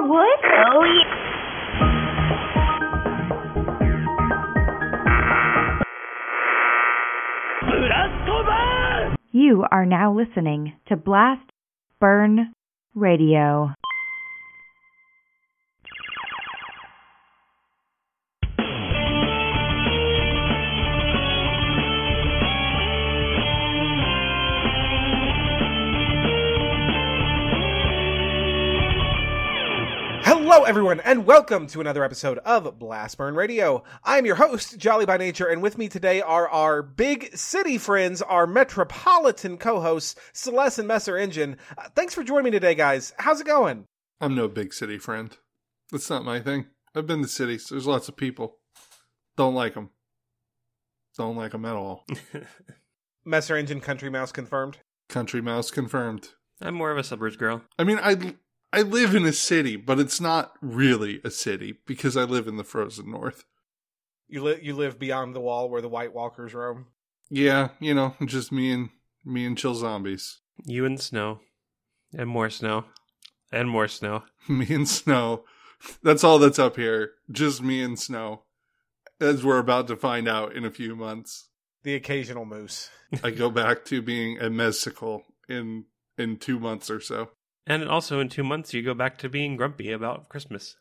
more wood? Oh, yeah. You are now listening to Blast Burn Radio. Everyone, and welcome to another episode of Blast Burn Radio. I'm your host, Jolly by Nature, and with me today are our big city friends, our metropolitan co-hosts, Celeste and Messer Engine. Uh, thanks for joining me today, guys. How's it going? I'm no big city friend. That's not my thing. I've been to cities. There's lots of people. Don't like them. Don't like them at all. Messer Engine Country Mouse confirmed. Country mouse confirmed. I'm more of a suburbs girl. I mean, I I live in a city, but it's not really a city because I live in the frozen north. You li- you live beyond the wall where the White Walkers roam. Yeah, you know, just me and me and chill zombies. You and snow. And more snow. And more snow. Me and snow. That's all that's up here. Just me and snow. As we're about to find out in a few months. The occasional moose. I go back to being a mesicle in in two months or so. And also in two months, you go back to being grumpy about Christmas.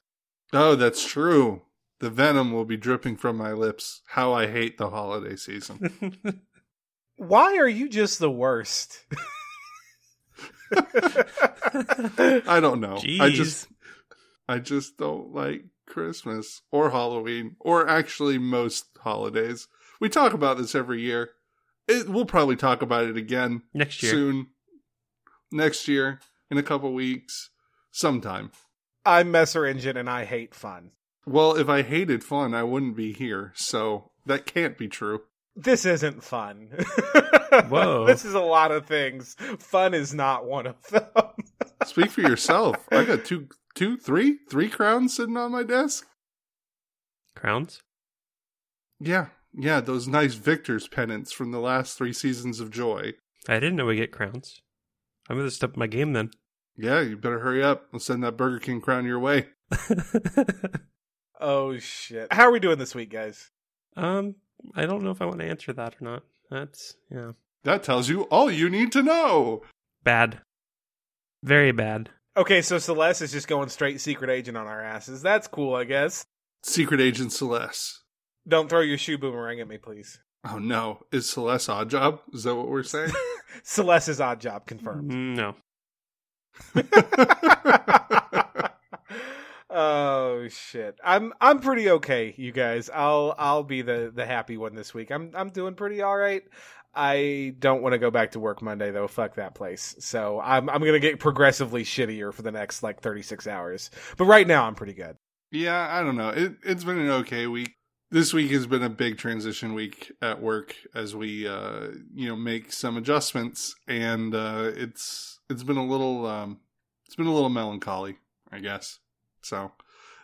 Oh, that's true. The venom will be dripping from my lips. How I hate the holiday season. Why are you just the worst? I don't know. I just I just don't like Christmas or Halloween or actually most holidays. We talk about this every year. It, we'll probably talk about it again Next year. soon. Next year, in a couple weeks, sometime. I'm Messer Engine, and I hate fun. Well, if I hated fun, I wouldn't be here. So that can't be true. this isn't fun. Whoa. this is a lot of things. Fun is not one of them. Speak for yourself. I got two, two, three, three crowns sitting on my desk. Crowns? Yeah, yeah, those nice victor's pennants from the last three seasons of Joy. I didn't know we get crowns. I'm going to step my game then. Yeah, you better hurry up. I'll send that Burger King crown your way. oh shit! How are we doing this week, guys? um, I don't know if I want to answer that or not. That's, yeah. That tells you all you need to know. Bad. Very bad. Okay, so Celeste is just going straight secret agent on our asses. That's cool, I guess. Secret Agent Celeste. Don't throw your shoe boomerang at me, please. Oh no, is Celeste odd job? Is that what we're saying? Celeste's odd job confirmed. Mm, No. oh shit. I'm I'm pretty okay, you guys. I'll I'll be the the happy one this week. I'm I'm doing pretty all right. I don't want to go back to work Monday though. Fuck that place. So I'm I'm gonna get progressively shittier for the next like 36 hours. But right now I'm pretty good. yeah, I don't know. It it's been an okay week. This week has been a big transition week at work as we uh you know make some adjustments and uh it's it's been a little um it's been a little melancholy, I guess. So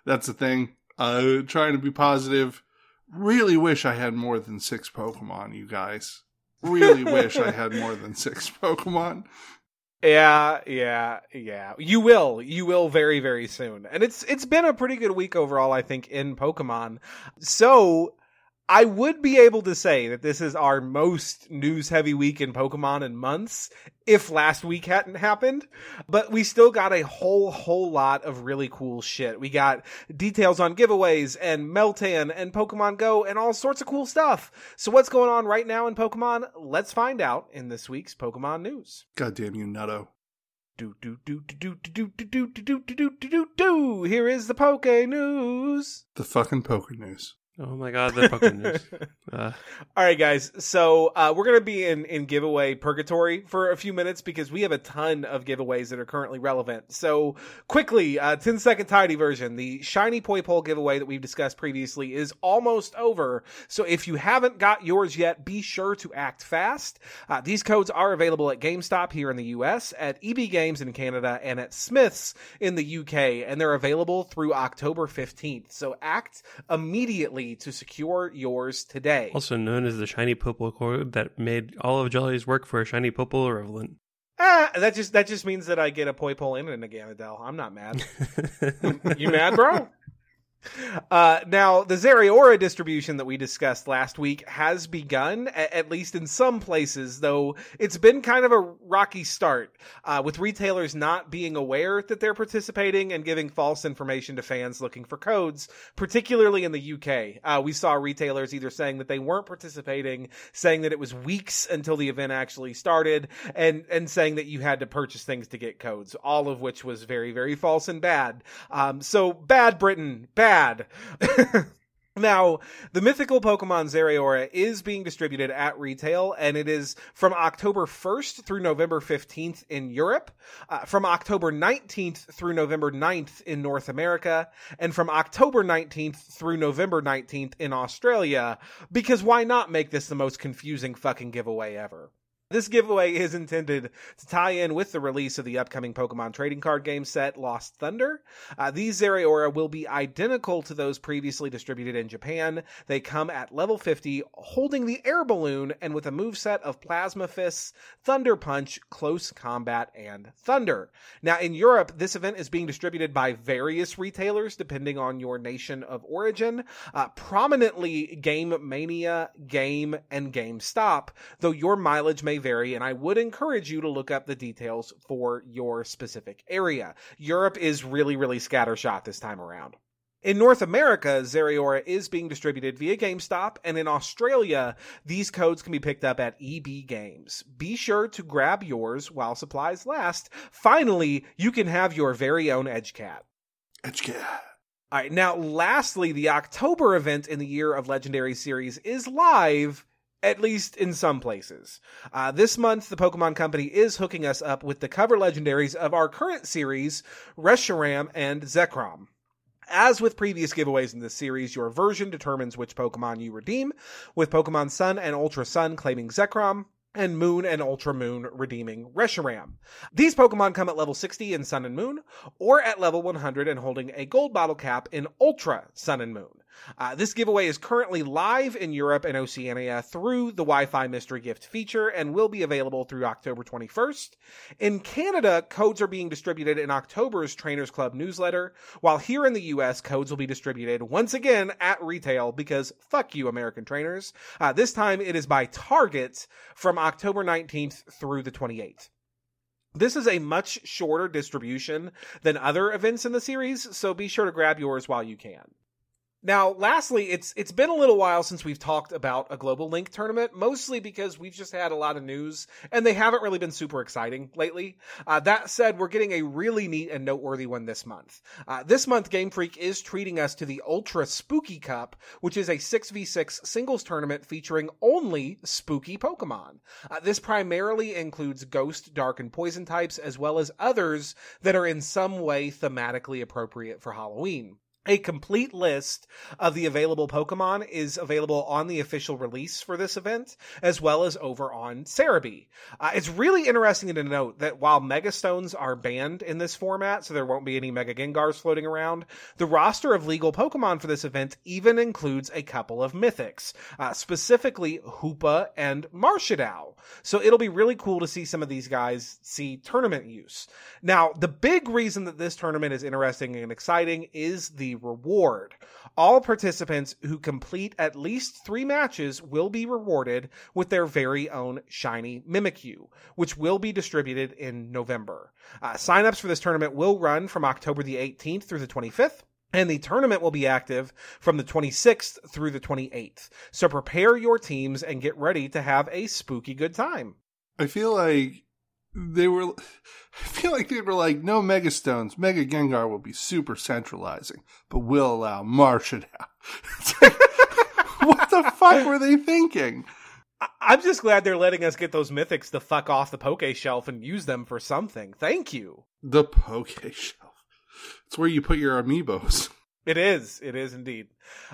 that's the thing. Uh trying to be positive. Really wish I had more than 6 Pokemon, you guys. Really wish I had more than 6 Pokemon. Yeah, yeah, yeah. You will. You will very, very soon. And it's it's been a pretty good week overall, I think, in Pokemon. So I would be able to say that this is our most news heavy week in Pokemon in months if last week hadn't happened. But we still got a whole, whole lot of really cool shit. We got details on giveaways and Meltan and Pokemon Go and all sorts of cool stuff. So what's going on right now in Pokemon? Let's find out in this week's Pokemon news. God damn you, Nutto. Do do do do do do do do do do do do do. Here is the Poke News. The fucking Poke News. Oh my god, the news. Uh, All right, guys. So uh, we're gonna be in in giveaway purgatory for a few minutes because we have a ton of giveaways that are currently relevant. So quickly, uh, 10 second tidy version. The shiny poi Poipole giveaway that we've discussed previously is almost over. So if you haven't got yours yet, be sure to act fast. Uh, these codes are available at GameStop here in the U.S., at EB Games in Canada, and at Smyths in the U.K. And they're available through October 15th. So act immediately to secure yours today. also known as the Shiny Poipole code that made all of Jolly's work for a Shiny Poipole irrelevant. Ah, that just that just means that I get a poi Poipole in and a Ganadel. I'm not mad. you mad, bro? Uh, now, the Zeraora distribution that we discussed last week has begun, a- at least in some places, though it's been kind of a rocky start, uh, with retailers not being aware that they're participating and giving false information to fans looking for codes, particularly in the UK. Uh, we saw retailers either saying that they weren't participating, saying that it was weeks until the event actually started, and, and saying that you had to purchase things to get codes, all of which was very, very false and bad. Um, so bad Britain, bad. Now, the mythical Pokemon Zeraora is being distributed at retail, and it is from October 1st through November 15th in Europe, uh, from October 19th through November 9th in North America, and from October 19th through November 19th in Australia, because why not make this the most confusing fucking giveaway ever? This giveaway is intended to tie in with the release of the upcoming Pokemon trading card game set Lost Thunder. Uh, these Zeraora will be identical to those previously distributed in Japan. They come at level 50, holding the air balloon and with a moveset of Plasma Fists, Thunder Punch, Close Combat, and Thunder. Now, in Europe, this event is being distributed by various retailers depending on your nation of origin, uh, prominently Game Mania, Game, and GameStop, though your mileage may vary, and I would encourage you to look up the details for your specific area. Europe is really, really scattershot this time around. In North America, Zeraora is being distributed via GameStop, and in Australia, these codes can be picked up at EB Games. Be sure to grab yours while supplies last. Finally, you can have your very own Edgecat. Edgecat. All right, now, lastly, the October event in the Year of Legendary series is live at least in some places. Uh, this month, the Pokemon Company is hooking us up with the cover legendaries of our current series, Reshiram and Zekrom. As with previous giveaways in this series, your version determines which Pokemon you redeem, with Pokemon Sun and Ultra Sun claiming Zekrom, and Moon and Ultra Moon redeeming Reshiram. These Pokemon come at level 60 in Sun and Moon, or at level 100 and holding a gold bottle cap in Ultra Sun and Moon. Uh, this giveaway is currently live in Europe and Oceania through the Wi Fi mystery gift feature and will be available through October 21st. In Canada, codes are being distributed in October's Trainers Club newsletter, while here in the US, codes will be distributed once again at retail because fuck you, American trainers. Uh, this time it is by Target from October 19th through the 28th. This is a much shorter distribution than other events in the series, so be sure to grab yours while you can. Now, lastly, it's it's been a little while since we've talked about a global link tournament, mostly because we've just had a lot of news and they haven't really been super exciting lately. Uh, that said, we're getting a really neat and noteworthy one this month. Uh, this month, Game Freak is treating us to the Ultra Spooky Cup, which is a 6v6 singles tournament featuring only spooky Pokemon. Uh, this primarily includes Ghost, Dark, and Poison types, as well as others that are in some way thematically appropriate for Halloween. A complete list of the available Pokemon is available on the official release for this event, as well as over on Serebii. Uh, it's really interesting to note that while Megastones are banned in this format, so there won't be any Mega Gengars floating around, the roster of legal Pokemon for this event even includes a couple of Mythics, uh, specifically Hoopa and Marshadow. So it'll be really cool to see some of these guys see tournament use. Now, the big reason that this tournament is interesting and exciting is the reward. All participants who complete at least three matches will be rewarded with their very own shiny Mimikyu, which will be distributed in November. Uh, signups for this tournament will run from October the 18th through the 25th. And the tournament will be active from the 26th through the 28th. So prepare your teams and get ready to have a spooky good time. I feel like they were. I feel like they were like, no Megastones. Mega Gengar will be super centralizing, but we'll allow Marshall out. It's like, what the fuck were they thinking? I'm just glad they're letting us get those mythics to fuck off the poke shelf and use them for something. Thank you. The Poke Shelf. It's where you put your amiibos. It is. It is indeed.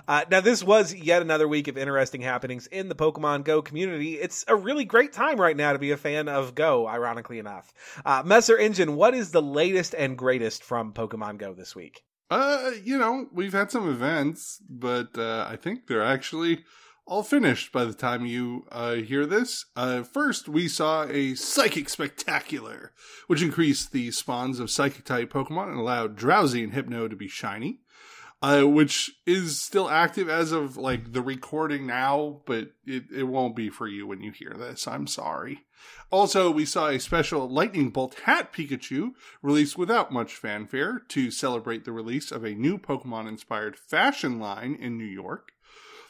Uh, now, this was yet another week of interesting happenings in the Pokemon Go community. It's a really great time right now to be a fan of Go, ironically enough. Uh, Messer Engine, what is the latest and greatest from Pokemon Go this week? Uh, you know, we've had some events, but uh, I think they're actually all finished by the time you uh, hear this. Uh, first, we saw a Psychic Spectacular, which increased the spawns of Psychic type Pokemon and allowed Drowzee and Hypno to be shiny. Uh, which is still active as of like the recording now, but it, it won't be for you when you hear this. I'm sorry. Also, we saw a special Lightning Bolt Hat Pikachu released without much fanfare to celebrate the release of a new Pokemon inspired fashion line in New York.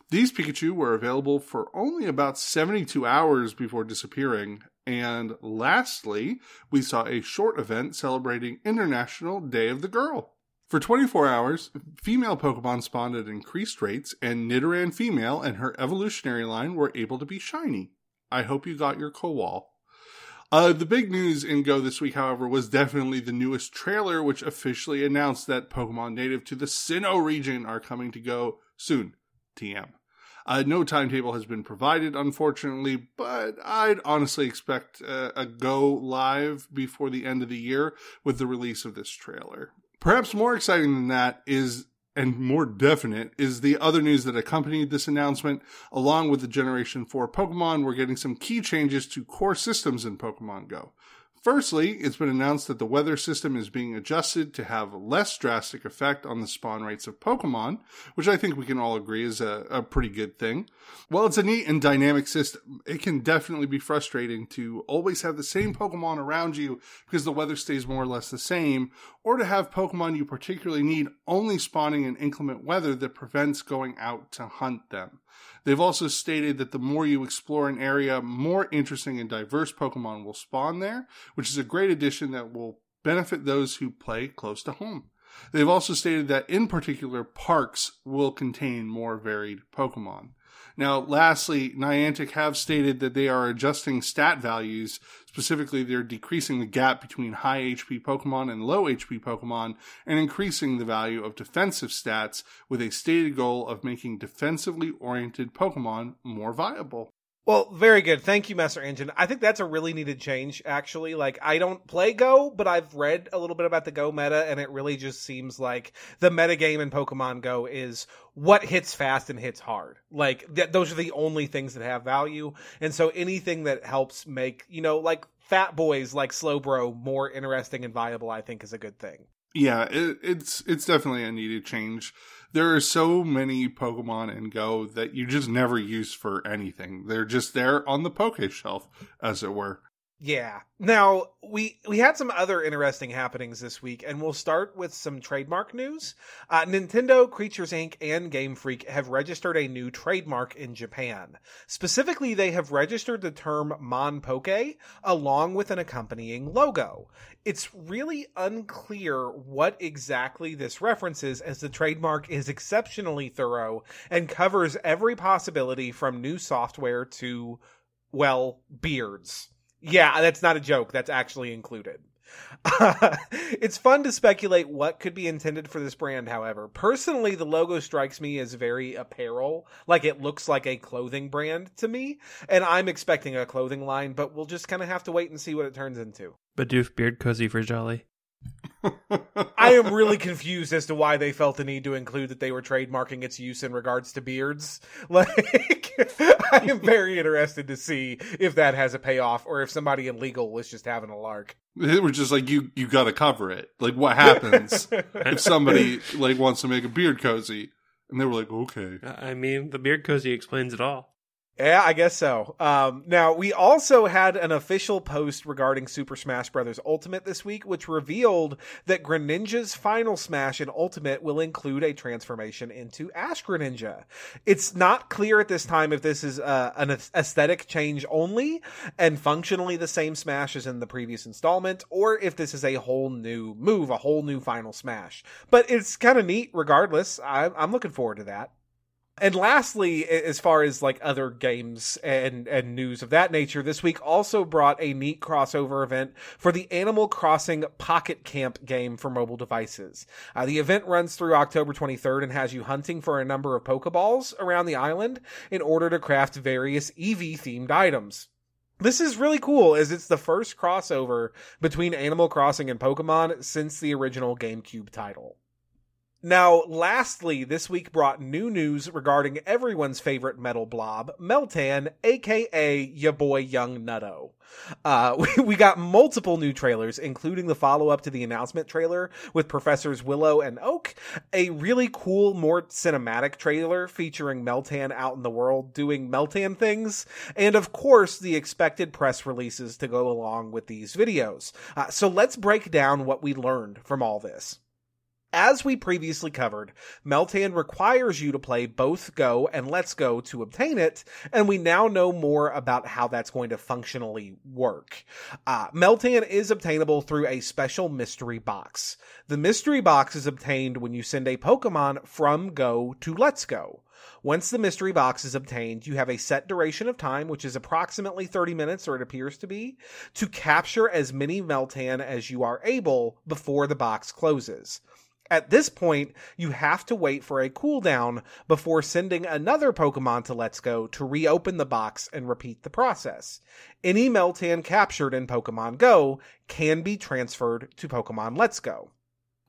These Pikachu were available for only about 72 hours before disappearing. And lastly, we saw a short event celebrating International Day of the Girl. For 24 hours, female Pokemon spawned at increased rates, and Nidoran female and her evolutionary line were able to be shiny. I hope you got your Kowal. Uh, the big news in Go this week, however, was definitely the newest trailer, which officially announced that Pokemon native to the Sinnoh region are coming to Go soon. TM. Uh, no timetable has been provided, unfortunately, but I'd honestly expect uh, a go live before the end of the year with the release of this trailer. Perhaps more exciting than that is and more definite is the other news that accompanied this announcement. Along with the Generation 4 Pokemon, we're getting some key changes to core systems in Pokemon Go. Firstly, it's been announced that the weather system is being adjusted to have less drastic effect on the spawn rates of Pokemon, which I think we can all agree is a, a, pretty good thing. While it's a neat and dynamic system, it can definitely be frustrating to always have the same Pokemon around you because the weather stays more or less the same, or to have Pokemon you particularly need only spawning in inclement weather that prevents going out to hunt them. They've also stated that the more you explore an area, more interesting and diverse Pokemon will spawn there, which is a great addition that will benefit those who play close to home. They've also stated that in particular, parks will contain more varied Pokemon. Now, lastly, Niantic have stated that they are adjusting stat values. Specifically, they're decreasing the gap between high HP Pokemon and low HP Pokemon and increasing the value of defensive stats with a stated goal of making defensively oriented Pokemon more viable. Well, very good. Thank you, Messer Engine. I think that's a really needed change, actually. Like, I don't play Go, but I've read a little bit about the Go meta, and it really just seems like the meta game in Pokemon Go is what hits fast and hits hard. Like, th- those are the only things that have value. And so anything that helps make, you know, like fat boys like Slowbro more interesting and viable, I think is a good thing. Yeah, it, it's it's definitely a needed change there are so many Pokemon in Go that you just never use for anything. They're just there on the Poke Shelf, as it were. Yeah. Now we we had some other interesting happenings this week, and we'll start with some trademark news. Uh, Nintendo, Creatures Inc., and Game Freak have registered a new trademark in Japan. Specifically, they have registered the term Mon Poke along with an accompanying logo. It's really unclear what exactly this references, as the trademark is exceptionally thorough and covers every possibility from new software to well beards. Yeah, that's not a joke. That's actually included. It's fun to speculate what could be intended for this brand, however. Personally, the logo strikes me as very apparel. Like it looks like a clothing brand to me. And I'm expecting a clothing line, but we'll just kind of have to wait and see what it turns into. Bidoof Beard Cozy for Jolly. I am really confused as to why they felt the need to include that they were trademarking its use in regards to beards. Like, I am very interested to see if that has a payoff or if somebody in legal was just having a lark. It was just like you you got to cover it. Like what happens if somebody like wants to make a beard cozy, and they were like, okay. I mean, the beard cozy explains it all. Yeah, I guess so. Um, now we also had an official post regarding Super Smash Bros. Ultimate this week, which revealed that Greninja's final smash in Ultimate will include a transformation into Ash Greninja. It's not clear at this time if this is uh, an aesthetic change only and functionally the same smash as in the previous installment, or if this is a whole new move, a whole new final smash. But it's kind of neat, regardless. I- I'm looking forward to that. And lastly, as far as like other games and and news of that nature, this week also brought a neat crossover event for the Animal Crossing Pocket Camp game for mobile devices. Uh, the event runs through October 23rd and has you hunting for a number of Pokeballs around the island in order to craft various Eevee themed items. This is really cool as it's the first crossover between Animal Crossing and Pokemon since the original GameCube title. Now, lastly, this week brought new news regarding everyone's favorite metal blob, Meltan, aka ya boy Young Nutto. Uh, we, we got multiple new trailers, including the follow up to the announcement trailer with Professors Willow and Oak, a really cool, more cinematic trailer featuring Meltan out in the world doing Meltan things, and of course, the expected press releases to go along with these videos. Uh, so let's break down what we learned from all this. As we previously covered, Meltan requires you to play both Go and Let's Go to obtain it, and we now know more about how that's going to functionally work. Uh, Meltan is obtainable through a special mystery box. The mystery box is obtained when you send a Pokemon from Go to Let's Go. Once the mystery box is obtained, you have a set duration of time, which is approximately 30 minutes, or it appears to be, to capture as many Meltan as you are able before the box closes. At this point, you have to wait for a cooldown before sending another Pokemon to Let's Go to reopen the box and repeat the process. Any Meltan captured in Pokemon Go can be transferred to Pokemon Let's Go.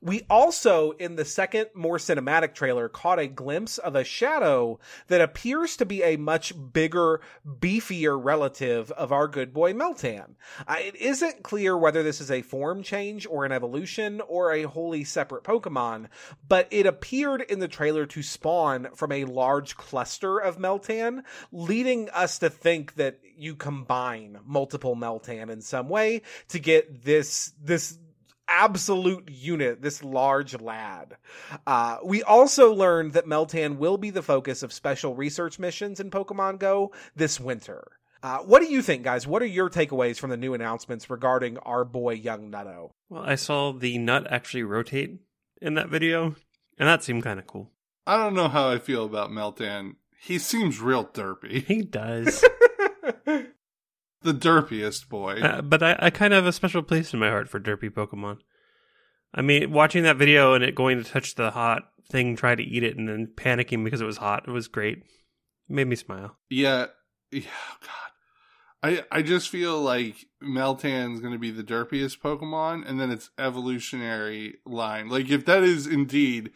We also, in the second, more cinematic trailer, caught a glimpse of a shadow that appears to be a much bigger, beefier relative of our good boy Meltan. Uh, it isn't clear whether this is a form change or an evolution or a wholly separate Pokemon, but it appeared in the trailer to spawn from a large cluster of Meltan, leading us to think that you combine multiple Meltan in some way to get this, this absolute unit, this large lad. Uh, we also learned that Meltan will be the focus of special research missions in Pokemon Go this winter. Uh, what do you think, guys? What are your takeaways from the new announcements regarding our boy Young Nutto? Well, I saw the nut actually rotate in that video, and that seemed kind of cool. I don't know how I feel about Meltan. He seems real derpy. He does. the derpiest boy. Uh, but I, I kind of have a special place in my heart for derpy Pokemon. I mean, watching that video and it going to touch the hot thing, try to eat it, and then panicking because it was hot, it was great. It made me smile. Yeah, yeah, God. I I just feel like Meltan's going to be the derpiest Pokemon, and then its evolutionary line. Like if that is indeed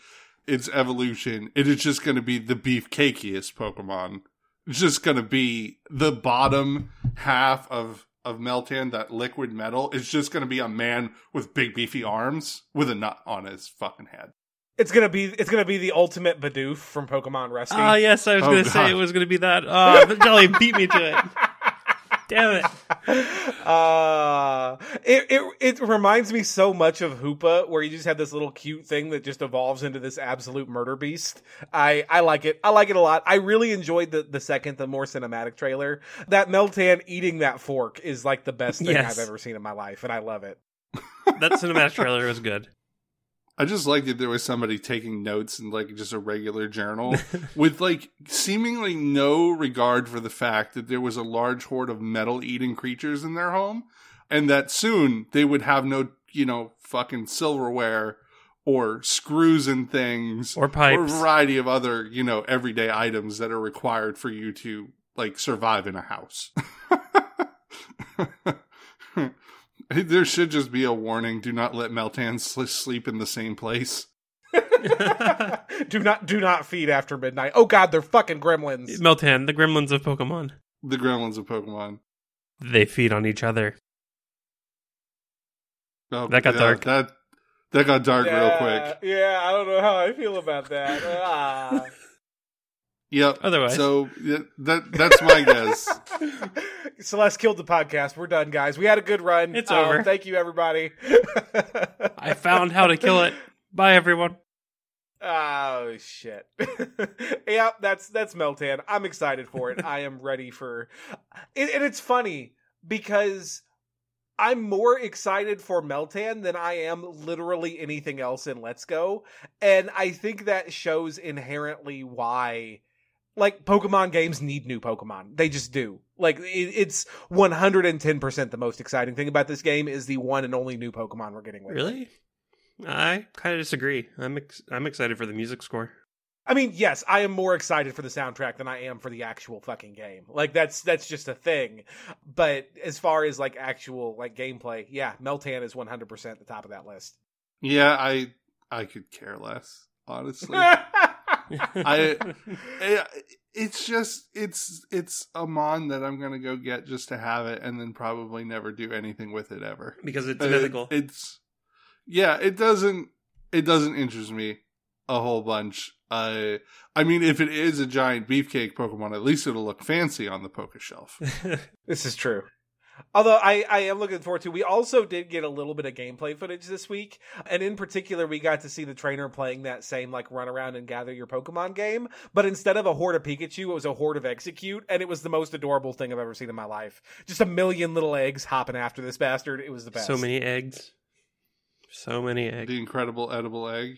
its evolution, it is just going to be the beefcakiest Pokemon. It's just going to be the bottom half of of Meltan, that liquid metal, is just going to be a man with big beefy arms with a nut on his fucking head. It's gonna be it's gonna be the ultimate Bidoof from Pokemon Rusty. Ah, yes, I was Oh, going to say it was going to be that. Oh, but Jelly beat me to it. Damn it. uh, it, it it reminds me so much of Hoopa, where you just have this little cute thing that just evolves into this absolute murder beast. I I like it. I like it a lot. I really enjoyed the the second, the more cinematic trailer. That Meltan eating that fork is like the best thing Yes. I've ever seen in my life, and I love it. That cinematic trailer was good. I just liked that there was somebody taking notes in like just a regular journal with like seemingly no regard for the fact that there was a large horde of metal eating creatures in their home and that soon they would have no, you know, fucking silverware or screws and things Or or a variety of other, you know, everyday items that are required for you to like survive in a house. there should just be a warning: do not let Meltan sleep in the same place. do not do not feed after midnight. Oh God, they're fucking gremlins. Meltan, the gremlins of Pokemon. The gremlins of Pokemon. They feed on each other. Oh, That got yeah, dark. That that got dark real quick. Yeah, I don't know how I feel about that. Ah. Yep. Otherwise. so that that's my guess. Celeste killed the podcast. We're done, guys. We had a good run. It's Um, over. Thank you, everybody. I found how to kill it. Bye, everyone. Oh shit. yeah, that's that's Meltan. I'm excited for it. I am ready for it, and it's funny because I'm more excited for Meltan than I am literally anything else in Let's Go. And I think that shows inherently why like Pokemon games need new Pokemon. They just do. Like it's 110% the most exciting thing about this game is the one and only new Pokemon we're getting with. Really? I kind of disagree. I'm ex- I'm excited for the music score. I mean, yes, I am more excited for the soundtrack than I am for the actual fucking game. Like that's that's just a thing. But as far as like actual like gameplay, yeah, Meltan is 100% the top of that list. Yeah, I I could care less. honestly. I, I- it's just it's it's a mon that I'm gonna go get just to have it, and then probably never do anything with it ever. because it's Uh, mythical. It's yeah, it doesn't it doesn't interest me a whole bunch. Uh, I mean, if it is a giant beefcake Pokemon, at least it'll look fancy on the Poke Shelf. This is true. Although I, I am looking forward to, we also did get a little bit of gameplay footage this week, and in particular, we got to see the trainer playing that same like run around and gather your Pokemon game. But instead of a horde of Pikachu, it was a horde of Exeggcute, and it was the most adorable thing I've ever seen in my life. Just a million little eggs hopping after this bastard. It was the best. so many eggs. So many eggs. the incredible edible egg.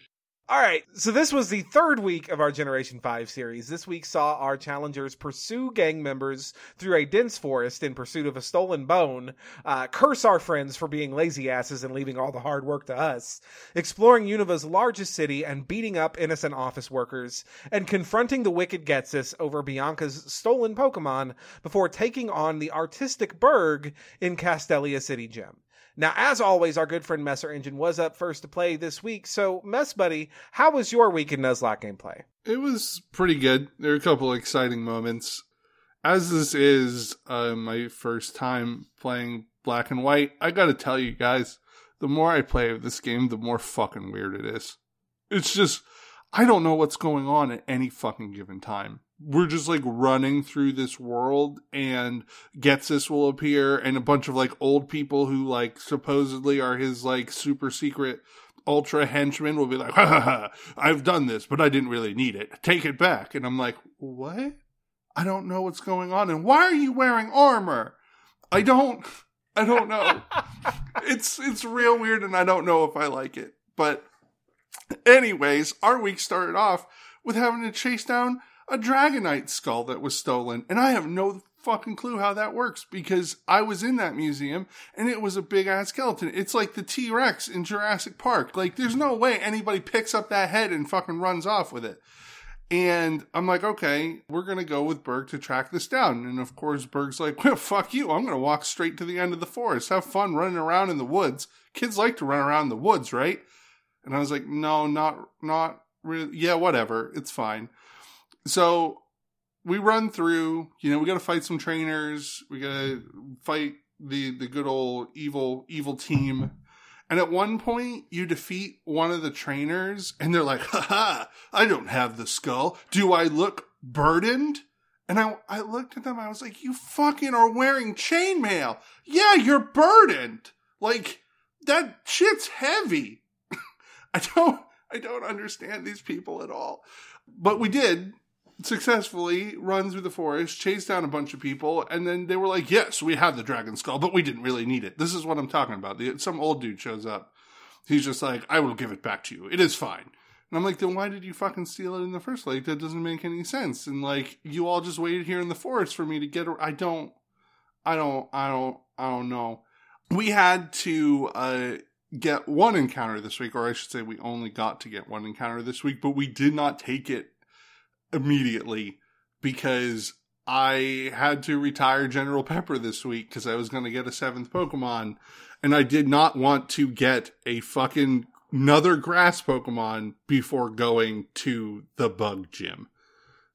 All right, so this was the third week of our Generation 5 series. This week saw our challengers pursue gang members through a dense forest in pursuit of a stolen bone, uh, curse our friends for being lazy asses and leaving all the hard work to us, exploring Unova's largest city and beating up innocent office workers, and confronting the wicked Ghetsis over Bianca's stolen Pokemon before taking on the artistic Burgh in Castelia City Gym. Now, as always, our good friend Messer Engine was up first to play this week. So, Mess Buddy, how was your week in Nuzlocke gameplay? It was pretty good. There were a couple exciting moments. As this is uh, my first time playing Black and White, I gotta tell you guys, the more I play this game, the more fucking weird it is. It's just, I don't know what's going on at any fucking given time. We're just like running through this world and Ghetsis will appear and a bunch of like old people who like supposedly are his like super secret ultra henchmen will be like, ha ha ha, I've done this, but I didn't really need it. Take it back. And I'm like, what? I don't know what's going on. And why are you wearing armor? I don't, I don't know. it's, it's real weird and I don't know if I like it. But anyways, our week started off with having to chase down a Dragonite skull that was stolen. And I have no fucking clue how that works because I was in that museum and it was a big ass skeleton. It's like the T Rex in Jurassic Park. Like, there's no way anybody picks up that head and fucking runs off with it. And I'm like, okay, we're going to go with Burgh to track this down. And of course, Burgh's like, well, fuck you. I'm going to walk straight to the end of the forest. Have fun running around in the woods. Kids like to run around in the woods, right? And I was like, no, not, not really. Yeah, whatever. It's fine. So we run through, you know, we got to fight some trainers. We got to fight the, the good old evil, evil team. And at one point, you defeat one of the trainers, and they're like, ha ha, I don't have the skull. Do I look burdened? And I, I looked at them, I was like, you fucking are wearing chainmail. Yeah, you're burdened. Like, that shit's heavy. I don't, I don't understand these people at all. But we did successfully run through the forest, chase down a bunch of people, and then they were like, "Yes, we have the dragon skull, but we didn't really need it." This is what I'm talking about. The, some old dude shows up. He's just like, "I will give it back to you. It is fine." And I'm like, "Then why did you fucking steal it in the first place? That doesn't make any sense." And like, you all just waited here in the forest for me to get. I don't, I don't, I don't, I don't know. We had to uh, get one encounter this week, or I should say, we only got to get one encounter this week, but we did not take it immediately because I had to retire General Pepper this week because I was going to get a seventh Pokemon and I did not want to get a fucking another grass Pokemon before going to the bug gym.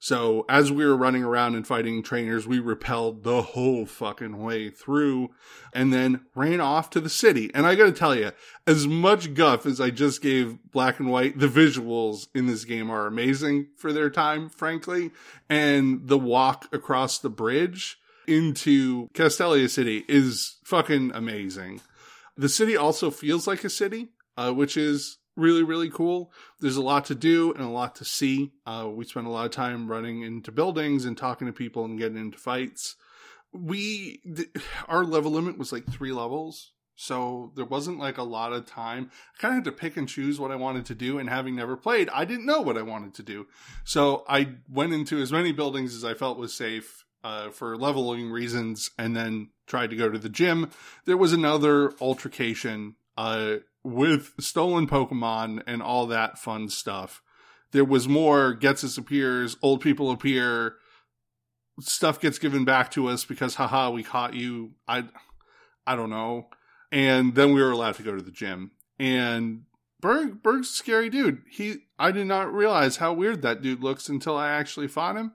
So as we were running around and fighting trainers, we repelled the whole fucking way through and then ran off to the city. And I gotta tell you, as much guff as I just gave black and white, the visuals in this game are amazing for their time, frankly. And the walk across the bridge into Castelia City is fucking amazing. The city also feels like a city, uh, which is really, really cool. There's a lot to do and a lot to see. Uh, we spent a lot of time running into buildings and talking to people and getting into fights. We, th- our level limit was like three levels. So there wasn't like a lot of time. I kind of had to pick and choose what I wanted to do. And having never played, I didn't know what I wanted to do. So I went into as many buildings as I felt was safe uh, for leveling reasons and then tried to go to the gym. There was another altercation uh, with stolen Pokemon and all that fun stuff. There was more Ghetsis appears, old people appear, stuff gets given back to us because haha, we caught you. I I don't know. And then we were allowed to go to the gym. And Burgh Burgh's scary dude. He I did not realize how weird that dude looks until I actually fought him.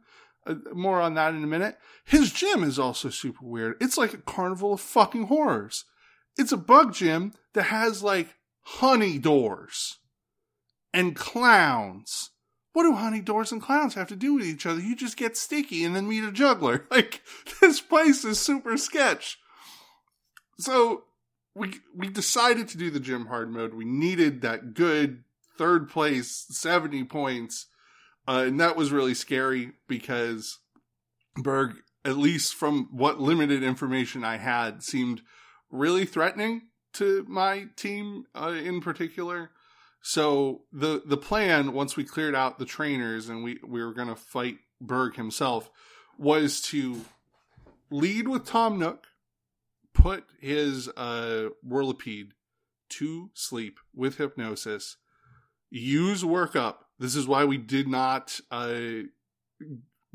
Uh, more on that in a minute. His gym is also super weird. It's like a carnival of fucking horrors. It's a bug gym that has like honey doors and clowns. What do honey doors and clowns have to do with each other? You just get sticky and then meet a juggler. Like this place is super sketch. So we we decided to do the gym hard mode. We needed that good third place, seventy points, uh, and that was really scary because Burgh, at least from what limited information I had, seemed really threatening to my team uh, in particular. So the the plan once we cleared out the trainers and we we were going to fight Burgh himself was to lead with Tom Nook, put his uh Whirlipede to sleep with hypnosis, use workup. This is why we did not uh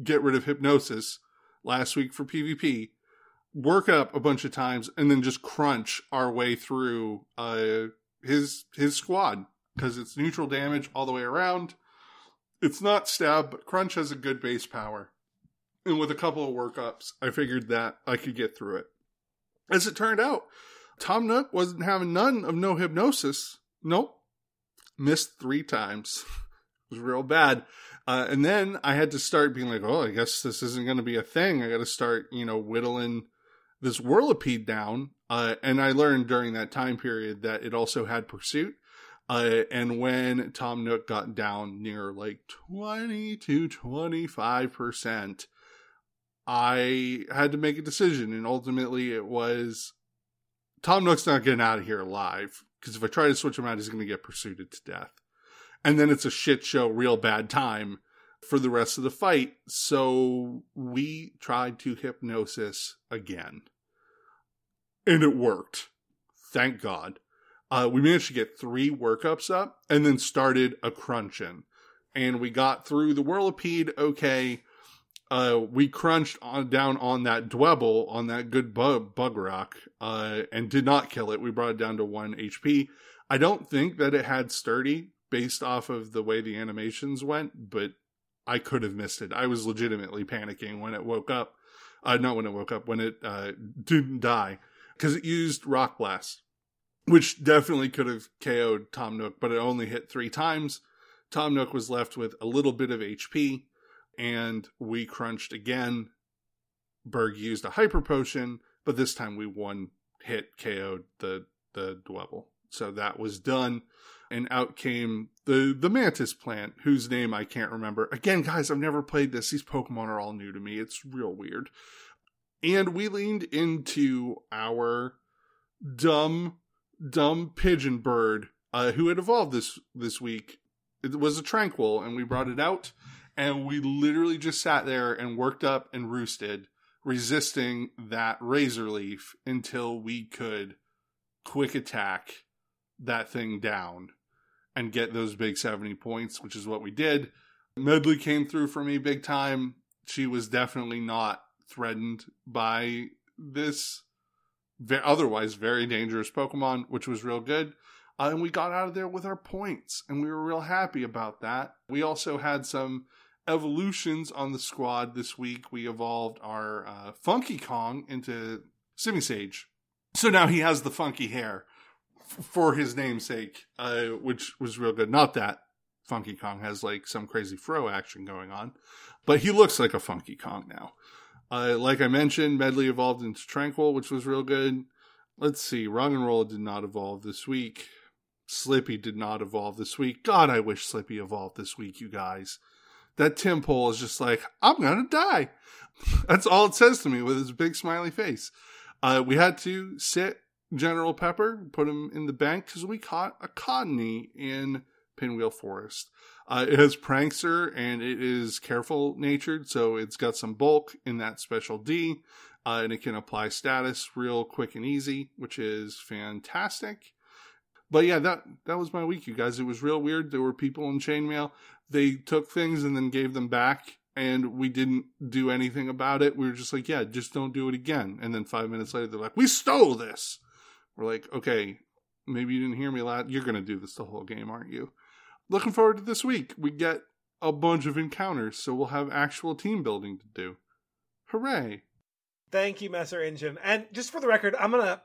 get rid of hypnosis last week for PvP. Work up a bunch of times and then just crunch our way through uh his his squad because it's neutral damage all the way around. It's not stab, but crunch has a good base power. And with a couple of workups, I figured that I could get through it. As it turned out, Tom Nook wasn't having none of no hypnosis. Nope. Missed three times. it was real bad. Uh, and then I had to start being like, oh, I guess this isn't going to be a thing. I got to start, you know, whittling this Whirlipede down. Uh, and I learned during that time period that it also had pursuit. Uh, and when Tom Nook got down near like 20 to 25%, I had to make a decision. And ultimately, it was Tom Nook's not getting out of here alive. Because if I try to switch him out, he's going to get pursued to death. And then it's a shit show, real bad time for the rest of the fight. So we tried to hypnosis again. And it worked. Thank God. Uh, we managed to get three workups up and then started a crunching. And we got through the Whirlipede okay. Uh, we crunched on down on that Dwebble, on that good bug, bug rock, uh, and did not kill it. We brought it down to one HP. I don't think that it had sturdy based off of the way the animations went, but I could have missed it. I was legitimately panicking when it woke up. Uh, not when it woke up, when it uh, didn't die, because it used Rock Blast which definitely could have KO'd Tom Nook, but it only hit three times. Tom Nook was left with a little bit of HP, and we crunched again. Burgh used a hyper potion, but this time we one hit KO'd the the Dwebble. So that was done. And out came the the Mantis plant, whose name I can't remember. Again, guys, I've never played this. These Pokemon are all new to me. It's real weird. And we leaned into our dumb dumb pigeon bird uh, who had evolved this this week. It was a Tranquill, and we brought it out, and we literally just sat there and worked up and roosted, resisting that razor leaf until we could quick attack that thing down and get those big 70 points, which is what we did. Medley came through for me big time. She was definitely not threatened by this otherwise very dangerous Pokemon, which was real good. Uh, and we got out of there with our points, and we were real happy about that. We also had some evolutions on the squad this week. We evolved our uh, Funky Kong into Simisage. So now he has the funky hair for his namesake, uh, which was real good. Not that Funky Kong has like some crazy fro action going on, but he looks like a Funky Kong now. Uh, like I mentioned, Medley evolved into Tranquill, which was real good. Let's see, Rock and Roll did not evolve this week. Slippy did not evolve this week. God, I wish Slippy evolved this week, you guys. That Tympole is just like, I'm gonna die. That's all it says to me with his big smiley face. Uh, we had to sit General Pepper, put him in the bank because we caught a Cottonee in Pinwheel Forest. Uh, it has Prankster and it is careful natured, so it's got some bulk in that special D, uh, and it can apply status real quick and easy, which is fantastic. But yeah, that that was my week, you guys. It was real weird. There were people in chainmail. They took things and then gave them back, and we didn't do anything about it. We were just like, yeah, just don't do it again. And then five minutes later, they're like, we stole this. We're like, okay, maybe you didn't hear me loud. You're going to do this the whole game, aren't you? Looking forward to this week. We get a bunch of encounters, so we'll have actual team building to do. Hooray! Thank you, Messer Engine. And just for the record, I'm gonna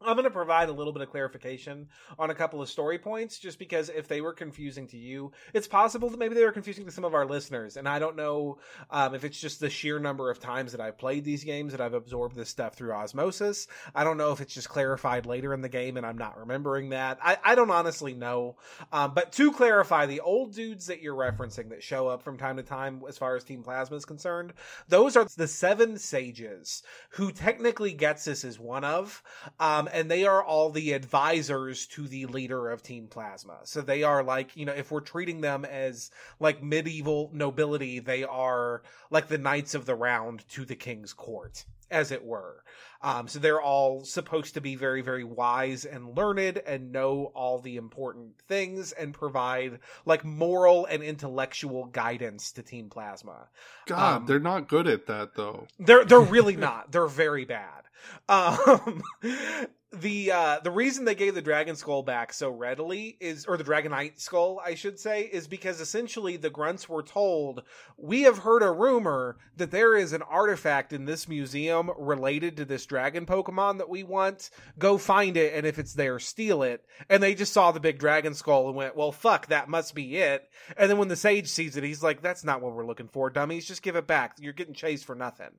I'm going to provide a little bit of clarification on a couple of story points, just because if they were confusing to you, it's possible that maybe they were confusing to some of our listeners. And I don't know um, if it's just the sheer number of times that I've played these games that I've absorbed this stuff through osmosis. I don't know if it's just clarified later in the game and I'm not remembering that. I, I don't honestly know. Um, but to clarify, the old dudes that you're referencing that show up from time to time as far as Team Plasma is concerned, those are the seven sages who technically Ghetsis is one of. Um, and they are all the advisors to the leader of Team Plasma. So they are like, you know, if we're treating them as like medieval nobility, they are like the knights of the round to the king's court, as it were. Um, so they're all supposed to be very, very wise and learned and know all the important things and provide like moral and intellectual guidance to Team Plasma. God, Um, they're not good at that though. They're they're really not. They're very bad. Um, the uh, the reason they gave the dragon skull back so readily is, or the dragonite skull, I should say, is because essentially the grunts were told, we have heard a rumor that there is an artifact in this museum related to this dragon Pokemon that we want. Go find it, and if it's there, steal it. And they just saw the big dragon skull and went, well, fuck, that must be it. And then when the sage sees it, he's like, that's not what we're looking for, dummies. Just give it back. You're getting chased for nothing.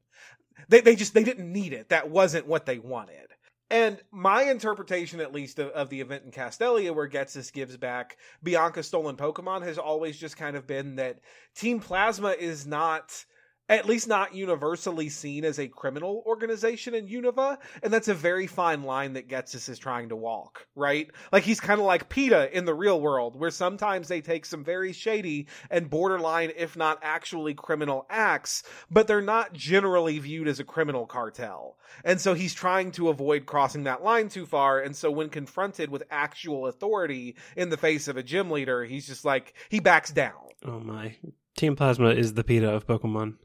They they just they didn't need it. That wasn't what they wanted. And my interpretation, at least, of, of the event in Castelia where Ghetsis gives back Bianca's stolen Pokemon has always just kind of been that Team Plasma is not, at least not universally seen as a criminal organization in Unova. And that's a very fine line that Ghetsis is trying to walk, right? Like he's kind of like PETA in the real world, where sometimes they take some very shady and borderline, if not actually criminal acts, but they're not generally viewed as a criminal cartel. And so he's trying to avoid crossing that line too far. And so when confronted with actual authority in the face of a gym leader, he's just like, he backs down. Oh my. Team Plasma is the PETA of Pokemon.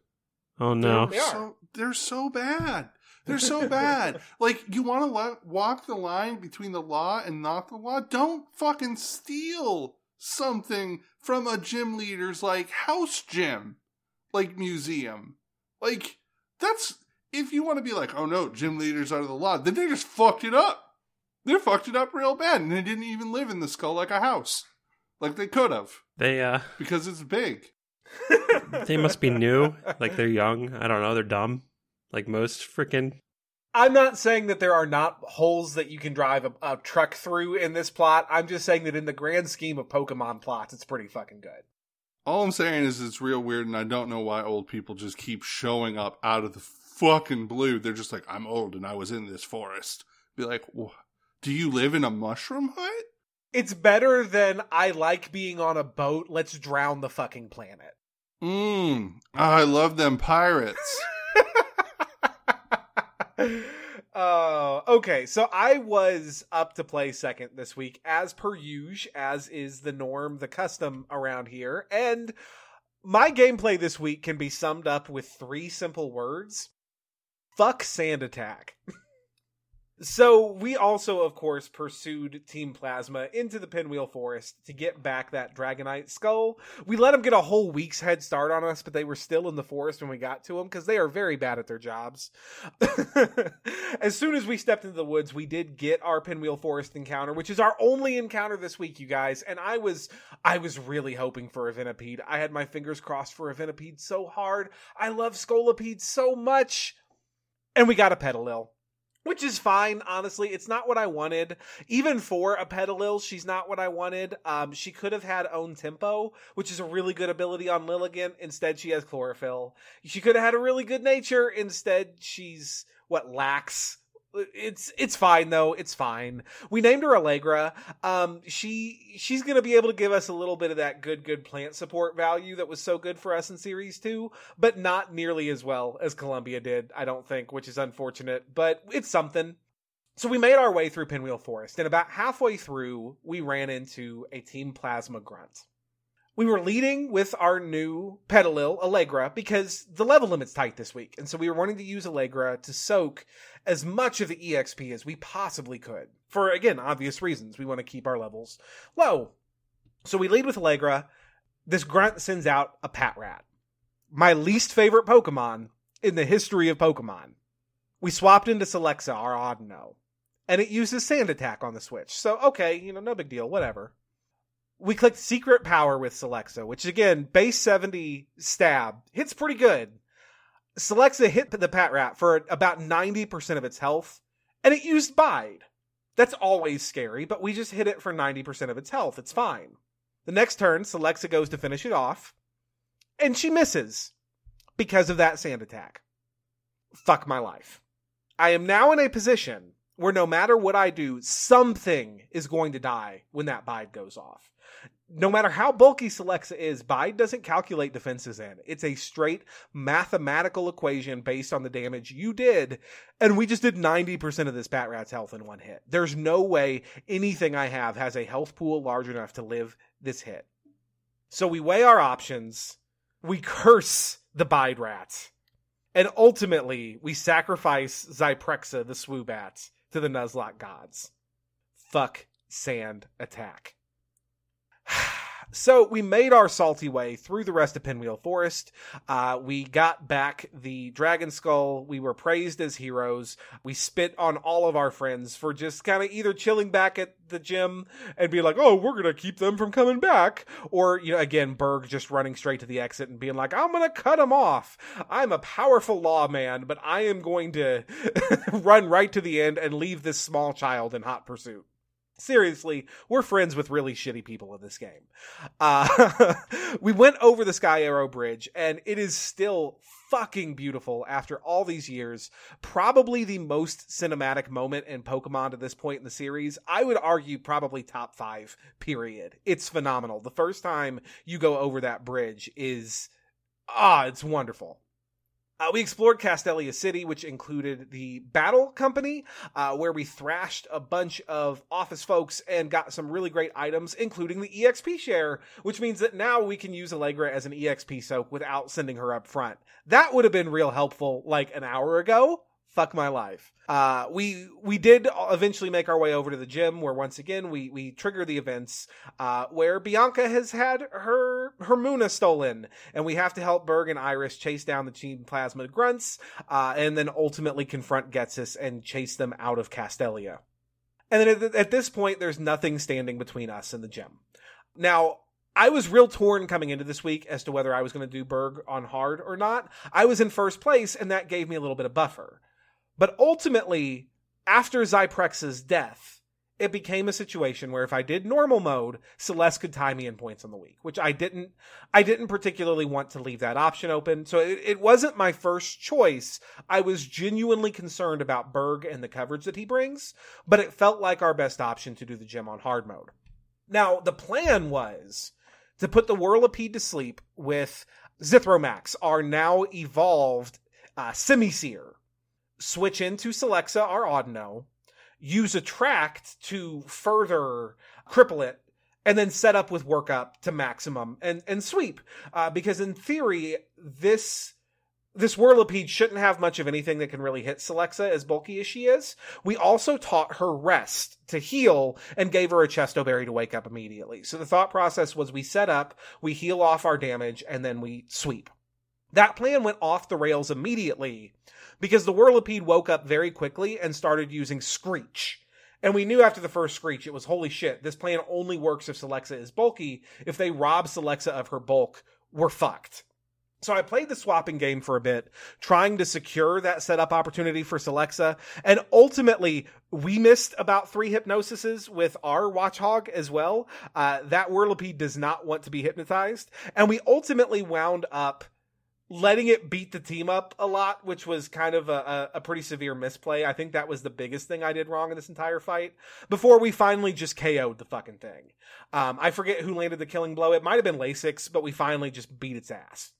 Oh no. They are. So they're so bad. They're so bad. like you want to walk the line between the law and not the law. Don't fucking steal something from a gym leader's like house gym, like museum. Like that's if you want to be like, oh no, gym leaders are the law. Then they just fucked it up. They fucked it up real bad, and they didn't even live in the skull like a house, like they could have They uh because it's big. They must be new. Like they're young. I don't know, they're dumb. Like most freaking I'm not saying that there are not holes that you can drive a, a truck through in this plot. I'm just saying that in the grand scheme of Pokemon plots, it's pretty fucking good. All I'm saying is it's real weird, and I don't know why old people just keep showing up out of the fucking blue. They're just like, I'm old and I was in this forest. Be like, do you live in a mushroom hut? It's better than I like being on a boat. Let's drown the fucking planet. Mmm, I love them pirates. uh, okay, so I was up to play second this week, as per usual, as is the norm, the custom around here. And my gameplay this week can be summed up with three simple words fuck Sand Attack. So we also, of course, pursued Team Plasma into the Pinwheel Forest to get back that Dragonite skull. We let them get a whole week's head start on us, but they were still in the forest when we got to them because they are very bad at their jobs. as soon as we stepped into the woods, we did get our Pinwheel Forest encounter, which is our only encounter this week, you guys. And I was, I was really hoping for a Venipede. I had my fingers crossed for a Venipede so hard. I love Scolipede so much. And we got a Petilil which is fine honestly. It's not what i wanted. Even for a Petilil she's not what i wanted. Um, she could have had own tempo which is a really good ability on Lilligant instead she has chlorophyll. She could have had a really good nature. Instead she's what lacks it's it's fine though. It's fine. We named her allegra. Um she she's gonna be able to give us a little bit of that good good plant support value that was so good for us in series two but not nearly as well as columbia did i don't think which is unfortunate but it's something. So we made our way through pinwheel forest and about halfway through we ran into a team plasma grunt We were leading with our new Petilil, Allegra, because the level limit's tight this week. And so we were wanting to use Allegra to soak as much of the EXP as we possibly could. For, again, obvious reasons. We want to keep our levels low. So we lead with Allegra. This grunt sends out a Patrat. My least favorite Pokemon in the history of Pokemon. We swapped into Celexa, our Audino, and it uses Sand Attack on the Switch. So, okay, you know, no big deal, whatever. We clicked Secret Power with Celexa, which again, base 70 stab, hits pretty good. Celexa hit the Patrat for about 90% of its health, and it used Bide. That's always scary, but we just hit it for 90% of its health. It's fine. The next turn, Celexa goes to finish it off, and she misses because of that sand attack. Fuck my life. I am now in a position where no matter what I do, something is going to die when that bide goes off. No matter how bulky Celexa is, Bide doesn't calculate defenses in. It's a straight mathematical equation based on the damage you did, and we just did 90% of this Patrat's health in one hit. There's no way anything I have has a health pool large enough to live this hit. So we weigh our options, we curse the Bide Rat, and ultimately we sacrifice Zyprexa the Swoobat to the Nuzlocke gods. Fuck sand attack. So we made our salty way through the rest of Pinwheel Forest. Uh, we got back the Dragon Skull. We were praised as heroes. We spit on all of our friends for just kind of either chilling back at the gym and be like, "Oh, we're gonna keep them from coming back," or you know, again, Burgh just running straight to the exit and being like, "I'm gonna cut them off. I'm a powerful lawman, but I am going to run right to the end and leave this small child in hot pursuit." Seriously, we're friends with really shitty people in this game. Uh, we went over the Sky Arrow Bridge, and it is still fucking beautiful after all these years. Probably the most cinematic moment in Pokemon to this point in the series. I would argue probably top five, period. It's phenomenal. The first time you go over that bridge is, ah, it's wonderful. Uh, we explored Castelia City, which included the Battle Company, uh, where we thrashed a bunch of office folks and got some really great items, including the EXP share, which means that now we can use Allegra as an EXP soak without sending her up front. That would have been real helpful like an hour ago. Fuck my life. Uh, we we did eventually make our way over to the gym, where once again we we trigger the events uh, where Bianca has had her her Munna stolen, and we have to help Burgh and Iris chase down the Team Plasma grunts, uh, and then ultimately confront Ghetsis and chase them out of Castelia. And then at, at this point, there's nothing standing between us and the gym. Now, I was real torn coming into this week as to whether I was going to do Burgh on hard or not. I was in first place, and that gave me a little bit of buffer. But ultimately, after Zyprexa's death, it became a situation where if I did normal mode, Celeste could tie me in points on the week, which I didn't, I didn't particularly want to leave that option open. So it, it wasn't my first choice. I was genuinely concerned about Burgh and the coverage that he brings, but it felt like our best option to do the gym on hard mode. Now, the plan was to put the Whirlipede to sleep with Zithromax, our now evolved uh, Simisear switch into Celexa our Audino, use Attract to further cripple it, and then set up with workup to maximum and and sweep. Uh, because in theory, this this Whirlipede shouldn't have much of anything that can really hit Celexa as bulky as she is. We also taught her rest to heal and gave her a Chesto Berry to wake up immediately. So the thought process was we set up, we heal off our damage, and then we sweep. That plan went off the rails immediately because the Whirlipede woke up very quickly and started using Screech. And we knew after the first Screech, it was holy shit, this plan only works if Celexa is bulky. If they rob Celexa of her bulk, we're fucked. So I played the swapping game for a bit, trying to secure that setup opportunity for Celexa. and ultimately we missed about three hypnosises with our Watchog as well. Uh, that Whirlipede does not want to be hypnotized, and we ultimately wound up letting it beat the team up a lot, which was kind of a, a, pretty severe misplay. I think that was the biggest thing I did wrong in this entire fight before we finally just KO'd the fucking thing. Um, I forget who landed the killing blow. It might have been Lasix, but we finally just beat its ass.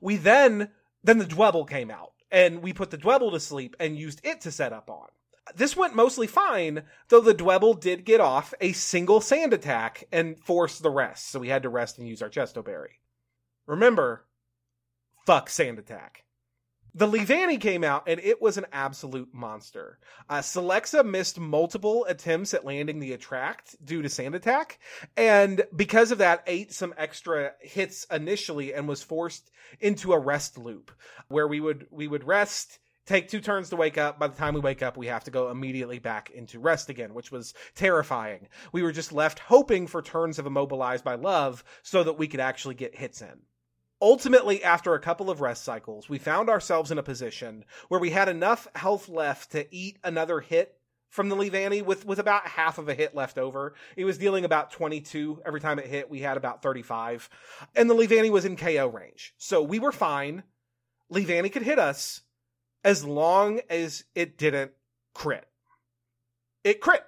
We then, then the Dwebble came out and we put the Dwebble to sleep and used it to set up on. This went mostly fine, though the Dwebble did get off a single sand attack and force the rest, so we had to rest and use our Chesto Berry. Remember, fuck sand attack. The Leavanny came out and it was an absolute monster. Uh, Celexa missed multiple attempts at landing the attract due to sand attack, and because of that, ate some extra hits initially and was forced into a rest loop where we would we would rest take two turns to wake up. By the time we wake up, we have to go immediately back into rest again, which was terrifying. We were just left hoping for turns of immobilized by love so that we could actually get hits in. Ultimately, after a couple of rest cycles, we found ourselves in a position where we had enough health left to eat another hit from the Leavanny with, with about half of a hit left over. It was dealing about 22 every time it hit. We had about 35. And the Leavanny was in KO range. So we were fine. Leavanny could hit us as long as it didn't crit. It crit.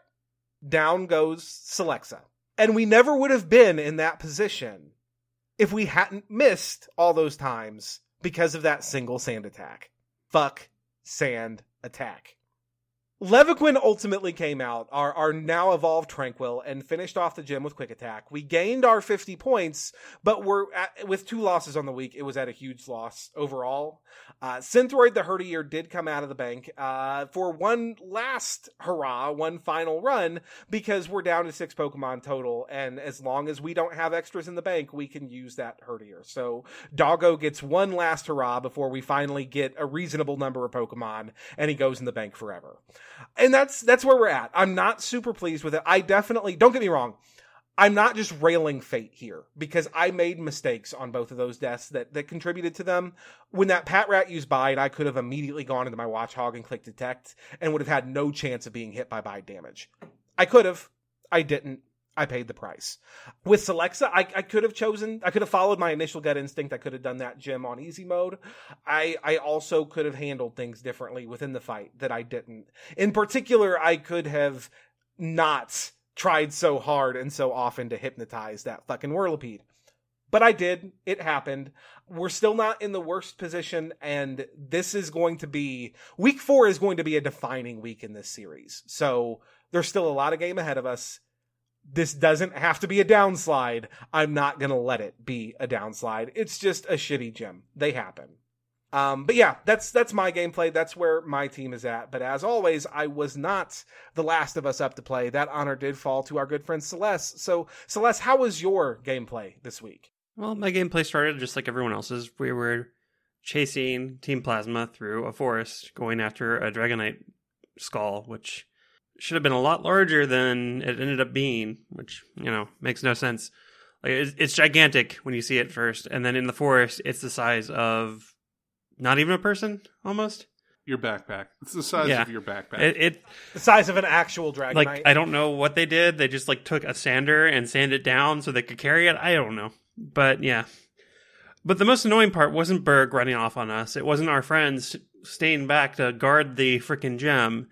Down goes Celexa. And we never would have been in that position if we hadn't missed all those times because of that single sand attack. Fuck sand attack. Levaquin ultimately came out, our, our now evolved Tranquill, and finished off the gym with Quick Attack. We gained our 50 points, but we're at, with two losses on the week, it was at a huge loss overall. Uh, Synthroid the Herdier did come out of the bank uh, for one last hurrah, one final run, because we're down to six Pokemon total, and as long as we don't have extras in the bank, we can use that Herdier. So Doggo gets one last hurrah before we finally get a reasonable number of Pokemon, and he goes in the bank forever and that's that's where we're at. I'm not super pleased with it. I definitely don't get me wrong. I'm not just railing fate here because I made mistakes on both of those deaths that, that contributed to them. When that Patrat used bide, I could have immediately gone into my Watchog and clicked detect and would have had no chance of being hit by bide damage. I could have. I didn't. I paid the price. With Celexa, I, I could have chosen, I could have followed my initial gut instinct. I could have done that gym on easy mode. I, I also could have handled things differently within the fight that I didn't. In particular, I could have not tried so hard and so often to hypnotize that fucking Whirlipede. But I did. It happened. We're still not in the worst position, and this is going to be week four is going to be a defining week in this series. So there's still a lot of game ahead of us this doesn't have to be a downslide. I'm not going to let it be a downslide. It's just a shitty gym. They happen. Um, but yeah, that's that's my gameplay. That's where my team is at. But as always, I was not the last of us up to play. That honor did fall to our good friend Celeste. So Celeste, how was your gameplay this week? Well, my gameplay started just like everyone else's. We were chasing Team Plasma through a forest, going after a Dragonite skull, which should have been a lot larger than it ended up being, which you know makes no sense. Like it's, it's gigantic when you see it first, and then in the forest, it's the size of not even a person, almost. Your backpack. It's the size Yeah. of your backpack. It, it The size of an actual Dragonite. like I don't know what they did. They just like took a sander and sanded it down so they could carry it. I don't know, but yeah. But the most annoying part wasn't Burgh running off on us. It wasn't our friends staying back to guard the freaking gem.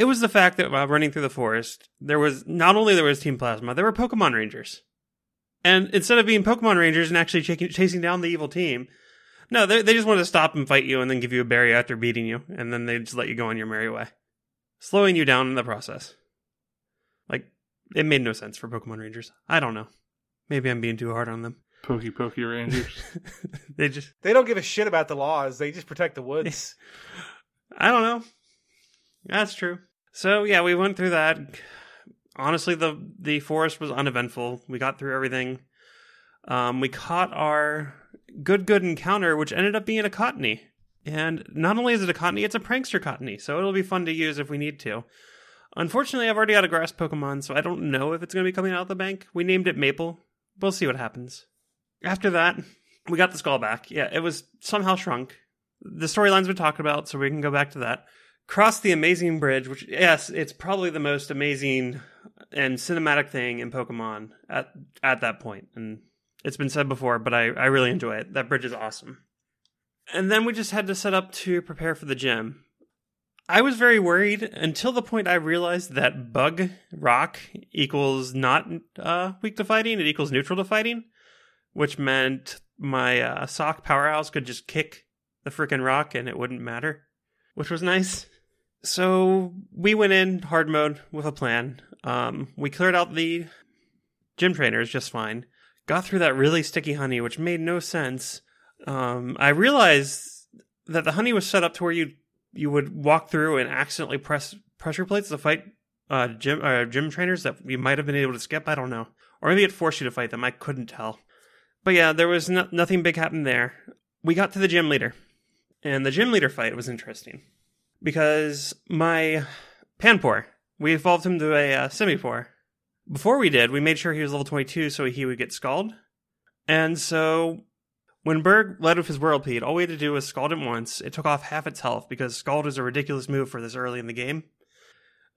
It was the fact that while running through the forest, there was not only there was Team Plasma, there were Pokemon Rangers. And instead of being Pokemon Rangers and actually ch- chasing down the evil team, no, they they just wanted to stop and fight you and then give you a berry after beating you, and then they just let you go on your merry way, slowing you down in the process. Like it made no sense for Pokemon Rangers. I don't know. Maybe I'm being too hard on them. Pokey Pokey Rangers. they just they don't give a shit about the laws. They just protect the woods. I don't know. That's true. So yeah, we went through that. Honestly, the the forest was uneventful. We got through everything. Um, we caught our good good encounter, which ended up being a Cottonee. And not only is it a Cottonee, it's a prankster Cottonee, so it'll be fun to use if we need to. Unfortunately, I've already got a grass Pokemon, so I don't know if it's going to be coming out of the bank. We named it Maple. We'll see what happens. After that, we got the skull back. Yeah, it was somehow shrunk. The storyline's been talked about, so we can go back to that. Cross the amazing bridge, which yes, it's probably the most amazing and cinematic thing in Pokemon at at that point. And it's been said before, but I, I really enjoy it. That bridge is awesome. And then we just had to set up to prepare for the gym. I was very worried until the point I realized that bug rock equals not uh, weak to fighting, it equals neutral to fighting, which meant my uh, Sawk powerhouse could just kick the freaking rock and it wouldn't matter, which was nice. So we went in hard mode with a plan. Um, we cleared out the gym trainers just fine. Got through that really sticky honey, which made no sense. Um, I realized that the honey was set up to where you you would walk through and accidentally press pressure plates to fight uh, gym uh, gym trainers that you might have been able to skip. I don't know, or maybe it forced you to fight them. I couldn't tell. But yeah, there was no- nothing big happened there. We got to the gym leader, and the gym leader fight was interesting because my Panpour, we evolved him to a uh, Simipour. Before we did, we made sure he was level 22 so he would get scald. And so when Burgh led with his Whirlipede, all we had to do was scald him once. It took off half its health because scald is a ridiculous move for this early in the game.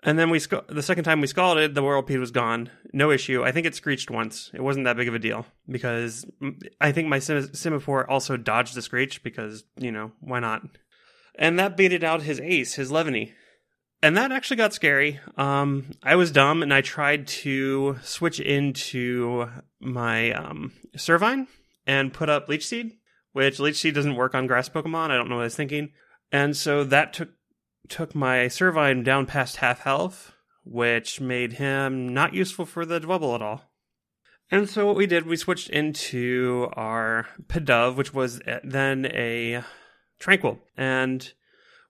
And then we sc- the second time we scalded, the Whirlipede was gone. No issue. I think it screeched once. It wasn't that big of a deal because mm, I think my Sim- Simipour also dodged the screech because, you know, why not? And that baited out his ace, his Leavanny. And that actually got scary. Um, I was dumb and I tried to switch into my um, Servine and put up Leech Seed, which Leech Seed doesn't work on grass Pokemon. I don't know what I was thinking. And so that took took my Servine down past half health, which made him not useful for the Dwebble at all. And so what we did, we switched into our Pidove, which was then a Tranquill. And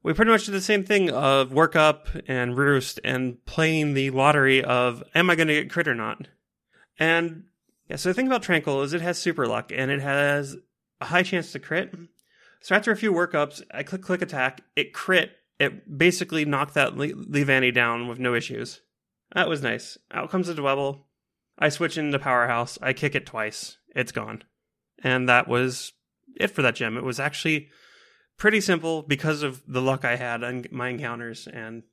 we pretty much did the same thing of work up and roost and playing the lottery of am I going to get crit or not? And yeah, so the thing about Tranquill is it has super luck and it has a high chance to crit. So after a few workups, I click click attack, it crit, it basically knocked that Le- Leavanny down with no issues. That was nice. Out comes the Dwebble. I switch into Powerhouse. I kick it twice. It's gone. And that was it for that gem. It was actually pretty simple because of the luck I had on my encounters. And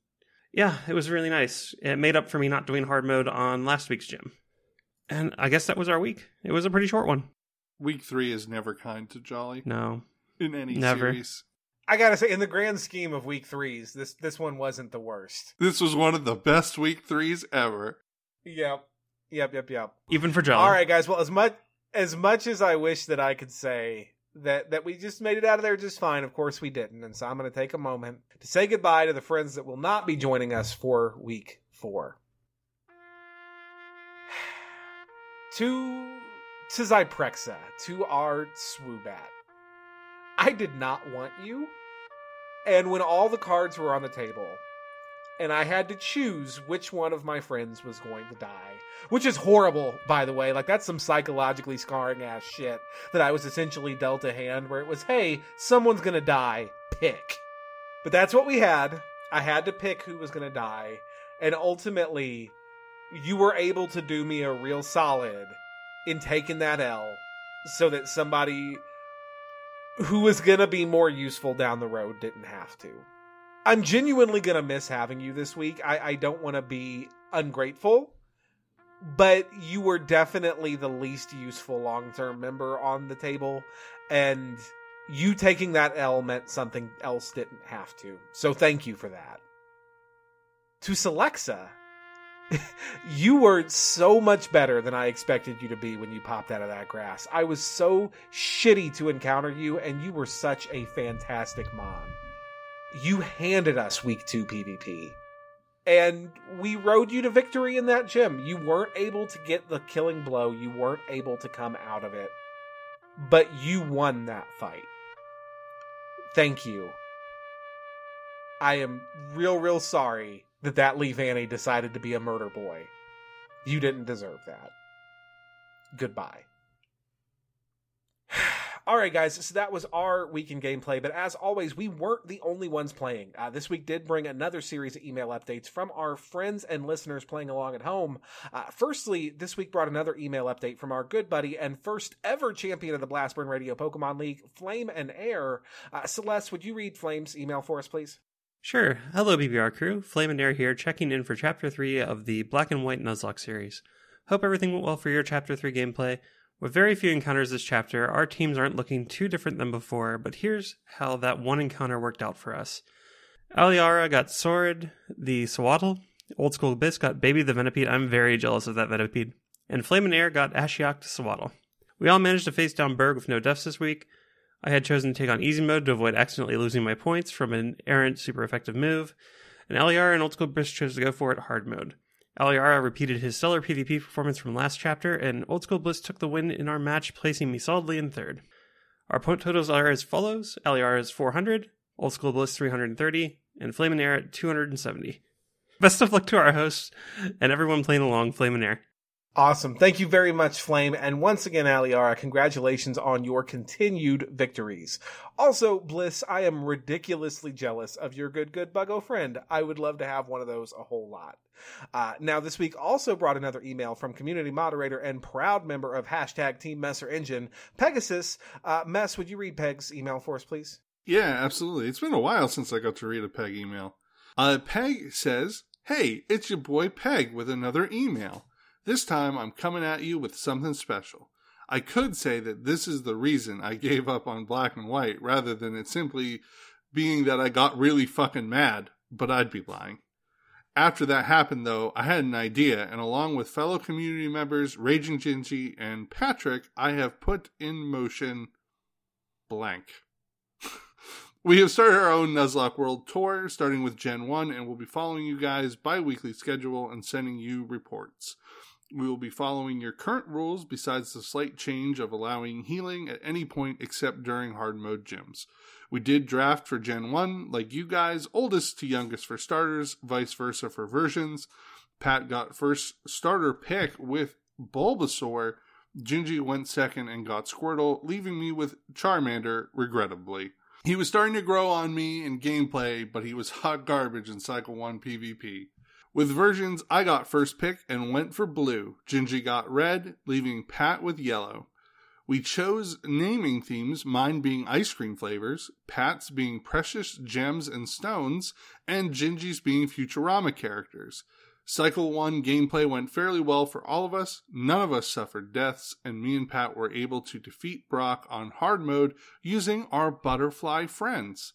yeah, it was really nice. It made up for me not doing hard mode on last week's gym. And I guess that was our week. It was a pretty short one. Week three is never kind to Jolly No. in any Never. series. I gotta say, in the grand scheme of week threes, this this one wasn't the worst. This was one of the best week threes ever. Yep, yep, yep, yep. Even for Jolly. All right, guys. Well, as much as much as I wish that I could say that that we just made it out of there just fine, of course we didn't. And so I'm going to take a moment to say goodbye to the friends that will not be joining us for week four. to to Zyprexa, to our Swoobat. I did not want you. And when all the cards were on the table, and I had to choose which one of my friends was going to die, which is horrible, by the way. Like, that's some psychologically scarring ass shit that I was essentially dealt a hand where it was, hey, someone's gonna die, pick. But that's what we had. I had to pick who was gonna die, and ultimately, you were able to do me a real solid in taking that L so that somebody who was gonna be more useful down the road didn't have to. I'm genuinely gonna miss having you this week. I, I don't want to be ungrateful, but you were definitely the least useful long term member on the table, and you taking that L meant something else didn't have to. So thank you for that. To Celexa, you were so much better than I expected you to be when you popped out of that grass. I was so shitty to encounter you, and you were such a fantastic mom. You handed us week two PvP. And we rode you to victory in that gym. You weren't able to get the killing blow, you weren't able to come out of it. But you won that fight. Thank you. I am real, real sorry that that Leavanny decided to be a murder boy. You didn't deserve that. Goodbye. All right, guys, so that was our weekend gameplay. But as always, we weren't the only ones playing. Uh, this week did bring another series of email updates from our friends and listeners playing along at home. Uh, firstly, this week brought another email update from our good buddy and first ever champion of the Blastburn Radio Pokemon League, Flame and Air. Uh, Celeste, would you read Flame's email for us, please? Sure. Hello, BBR crew. Flame and Air here, checking in for Chapter 3 of the Black and White Nuzlocke series. Hope everything went well for your Chapter 3 gameplay. With very few encounters this chapter, our teams aren't looking too different than before, but here's how that one encounter worked out for us. Aliara got Sword, the Sewaddle, Old School Abyss got Baby the Venipede. I'm very jealous of that Venipede. And Flame and Air got Ashiok to Sewaddle. We all managed to face down Burgh with no deaths this week. I had chosen to take on easy mode to avoid accidentally losing my points from an errant super effective move. And LER and Old School Bliss chose to go for it hard mode. LER repeated his stellar PvP performance from last chapter, and Old School Bliss took the win in our match, placing me solidly in third. Our point totals are as follows LER is 400, Old School Bliss 330, and Flame and Air at 270. Best of luck to our hosts and everyone playing along Flame and Air. Awesome. Thank you very much, Flame. And once again, Aliara, congratulations on your continued victories. Also, Bliss, I am ridiculously jealous of your good, good buggo friend. I would love to have one of those a whole lot. Uh, now, this week also brought another email from community moderator and proud member of hashtag Team Messer Engine, Pegasus. Uh, Mess, would you read Peg's email for us, please? Yeah, absolutely. It's been a while since I got to read a Peg email. Uh, Peg says, Hey, it's your boy Peg with another email. This time I'm coming at you with something special. I could say that this is the reason I gave up on black and white rather than it simply being that I got really fucking mad, but I'd be lying. After that happened, though, I had an idea, and along with fellow community members Raging Gingy and Patrick, I have put in motion blank. we have started our own Nuzlocke World Tour, starting with Gen 1, and we'll be following you guys bi weekly schedule and sending you reports. We will be following your current rules, besides the slight change of allowing healing at any point except during hard mode gyms. We did draft for Gen 1, like you guys, oldest to youngest for starters, vice versa for versions. Pat got first starter pick with Bulbasaur. Gingy went second and got Squirtle, leaving me with Charmander, regrettably. He was starting to grow on me in gameplay, but he was hot garbage in Cycle 1 PvP. With versions, I got first pick and went for blue. Gingy got red, leaving Pat with yellow. We chose naming themes, mine being ice cream flavors, Pat's being precious gems and stones, and Gingy's being Futurama characters. Cycle 1 gameplay went fairly well for all of us. None of us suffered deaths, and me and Pat were able to defeat Brock on hard mode using our butterfly friends.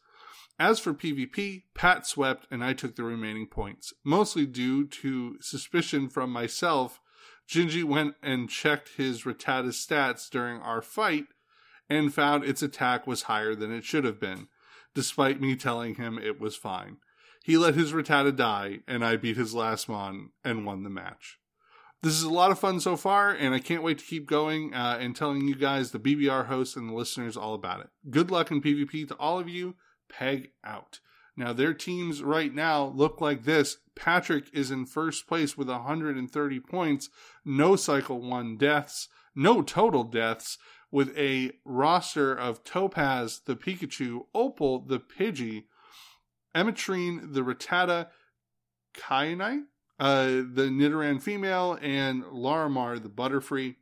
As for PvP, Pat swept and I took the remaining points, mostly due to suspicion from myself. Gingy went and checked his Rattata stats during our fight and found its attack was higher than it should have been, despite me telling him it was fine. He let his Rattata die, and I beat his last mon and won the match. This is a lot of fun so far, and I can't wait to keep going uh, and telling you guys, the BBR hosts and the listeners, all about it. Good luck in PvP to all of you. Peg out. Now, their teams right now look like this. Patrick is in first place with 130 points, no cycle one deaths, no total deaths, with a roster of Topaz, the Pikachu, Opal, the Pidgey, Ametrine, the Rattata, Kyanite, uh, the Nidoran female, and Larimar, the Butterfree.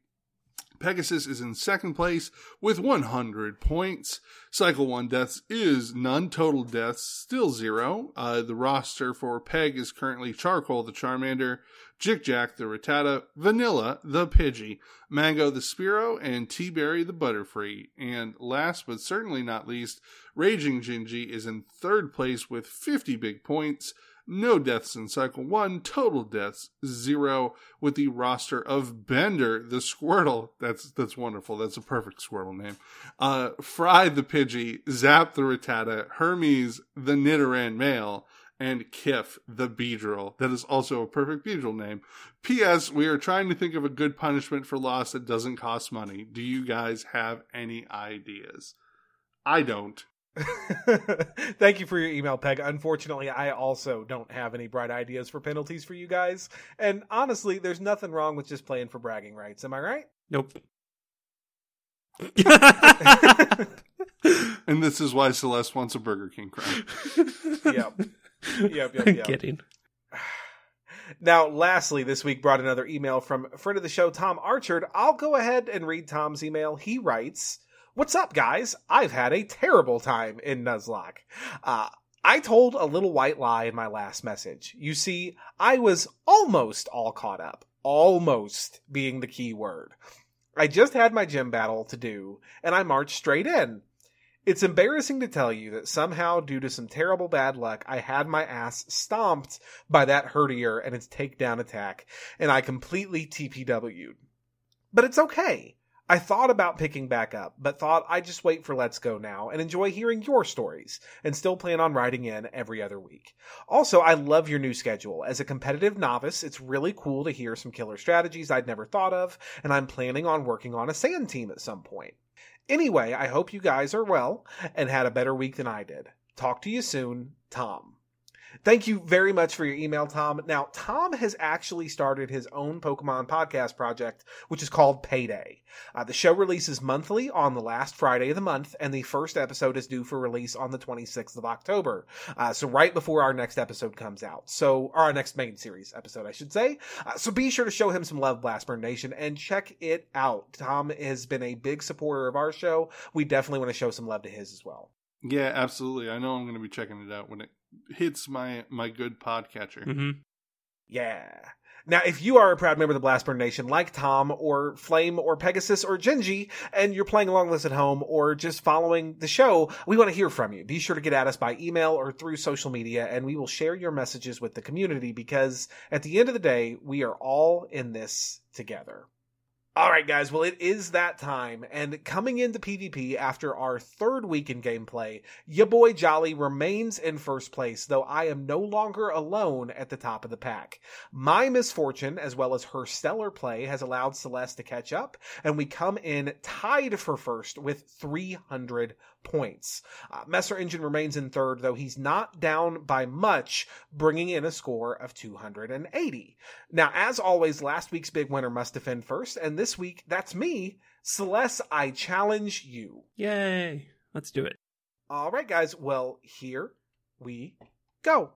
Pegasus is in second place with 100 points. Cycle 1 deaths is none. Total deaths still zero. Uh, the roster for Peg is currently Charcoal the Charmander, Jick Jack the Rattata, Vanilla the Pidgey, Mango the Spearow, and Tea Berry the Butterfree. And last but certainly not least, Raging Gingy is in third place with 50 big points. No deaths in cycle one, total deaths zero with the roster of Bender the Squirtle. That's that's wonderful. That's a perfect Squirtle name. Uh, Fry the Pidgey, Zap the Rattata, Hermes the Nidoran male, and Kif the Beedrill. That is also a perfect Beedrill name. P.S. We are trying to think of a good punishment for loss that doesn't cost money. Do you guys have any ideas? I don't. Thank you for your email, Peg. Unfortunately, I also don't have any bright ideas for penalties for you guys. And honestly, there's nothing wrong with just playing for bragging rights. Am I right? Nope. And this is why Celeste wants a Burger King crown. Yep. Yep, yep, I'm kidding. Now, lastly, this week brought another email from friend of the show, Tom Archard. I'll go ahead and read Tom's email. He writes, What's up, guys? I've had a terrible time in Nuzlocke. Uh, I told a little white lie in my last message. You see, I was almost all caught up. Almost being the key word. I just had my gym battle to do, and I marched straight in. It's embarrassing to tell you that somehow, due to some terrible bad luck, I had my ass stomped by that Herdier and its takedown attack, and I completely TPW'd. But it's okay. I thought about picking back up, but thought I'd just wait for Let's Go now and enjoy hearing your stories, and still plan on writing in every other week. Also, I love your new schedule. As a competitive novice, it's really cool to hear some killer strategies I'd never thought of, and I'm planning on working on a sand team at some point. Anyway, I hope you guys are well and had a better week than I did. Talk to you soon, Tom. Thank you very much for your email, Tom. Now, Tom has actually started his own Pokemon podcast project, which is called Payday. Uh, the show releases monthly on the last Friday of the month, and the first episode is due for release on the 26th of October. Uh, so, right before our next episode comes out. So, our next main series episode, I should say. Uh, so, be sure to show him some love, Blastburn Nation, and check it out. Tom has been a big supporter of our show. We definitely want to show some love to his as well. Yeah, absolutely. I know I'm going to be checking it out when it hits my my good podcatcher. hmm Yeah. Now, if you are a proud member of the Blastburn Nation, like Tom or Flame or Pegasus or Gingy, and you're playing along with us at home or just following the show, we want to hear from you. Be sure to get at us by email or through social media, and we will share your messages with the community because at the end of the day, we are all in this together. All right, guys. Well, it is that time, and coming into PvP after our third week in gameplay, your boy Jolly remains in first place, though I am no longer alone at the top of the pack. My misfortune, as well as her stellar play, has allowed Celeste to catch up, and we come in tied for first with 300 points. Uh, Messer Engine remains in third, though he's not down by much, bringing in a score of 280. Now, as always, last week's big winner must defend first, and this week, that's me. Celeste, I challenge you. Yay! Let's do it. All right, guys. Well, here we go.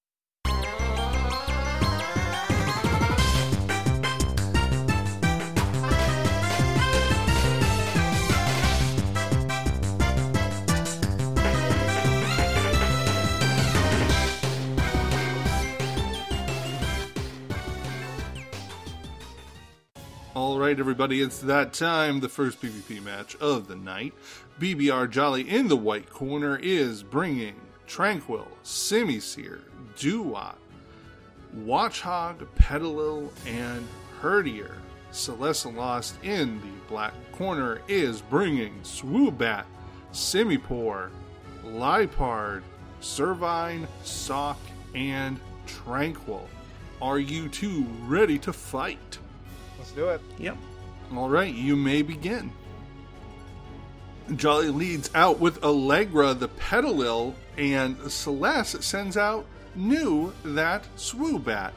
All right, everybody, it's that time. The first PvP match of the night. BBR Jolly in the white corner is bringing Tranquill, Semi Simisear, Dewott, Watchog, Petilil, and Herdier. Celeste Lost in the black corner is bringing Swoobat, Simipour, Liepard, Servine, Sawk, and Tranquill. Are you two ready to fight? Let's do it. Yep. All right, you may begin. Jolly leads out with Allegra the Petilil, and Celeste sends out New that Swoobat.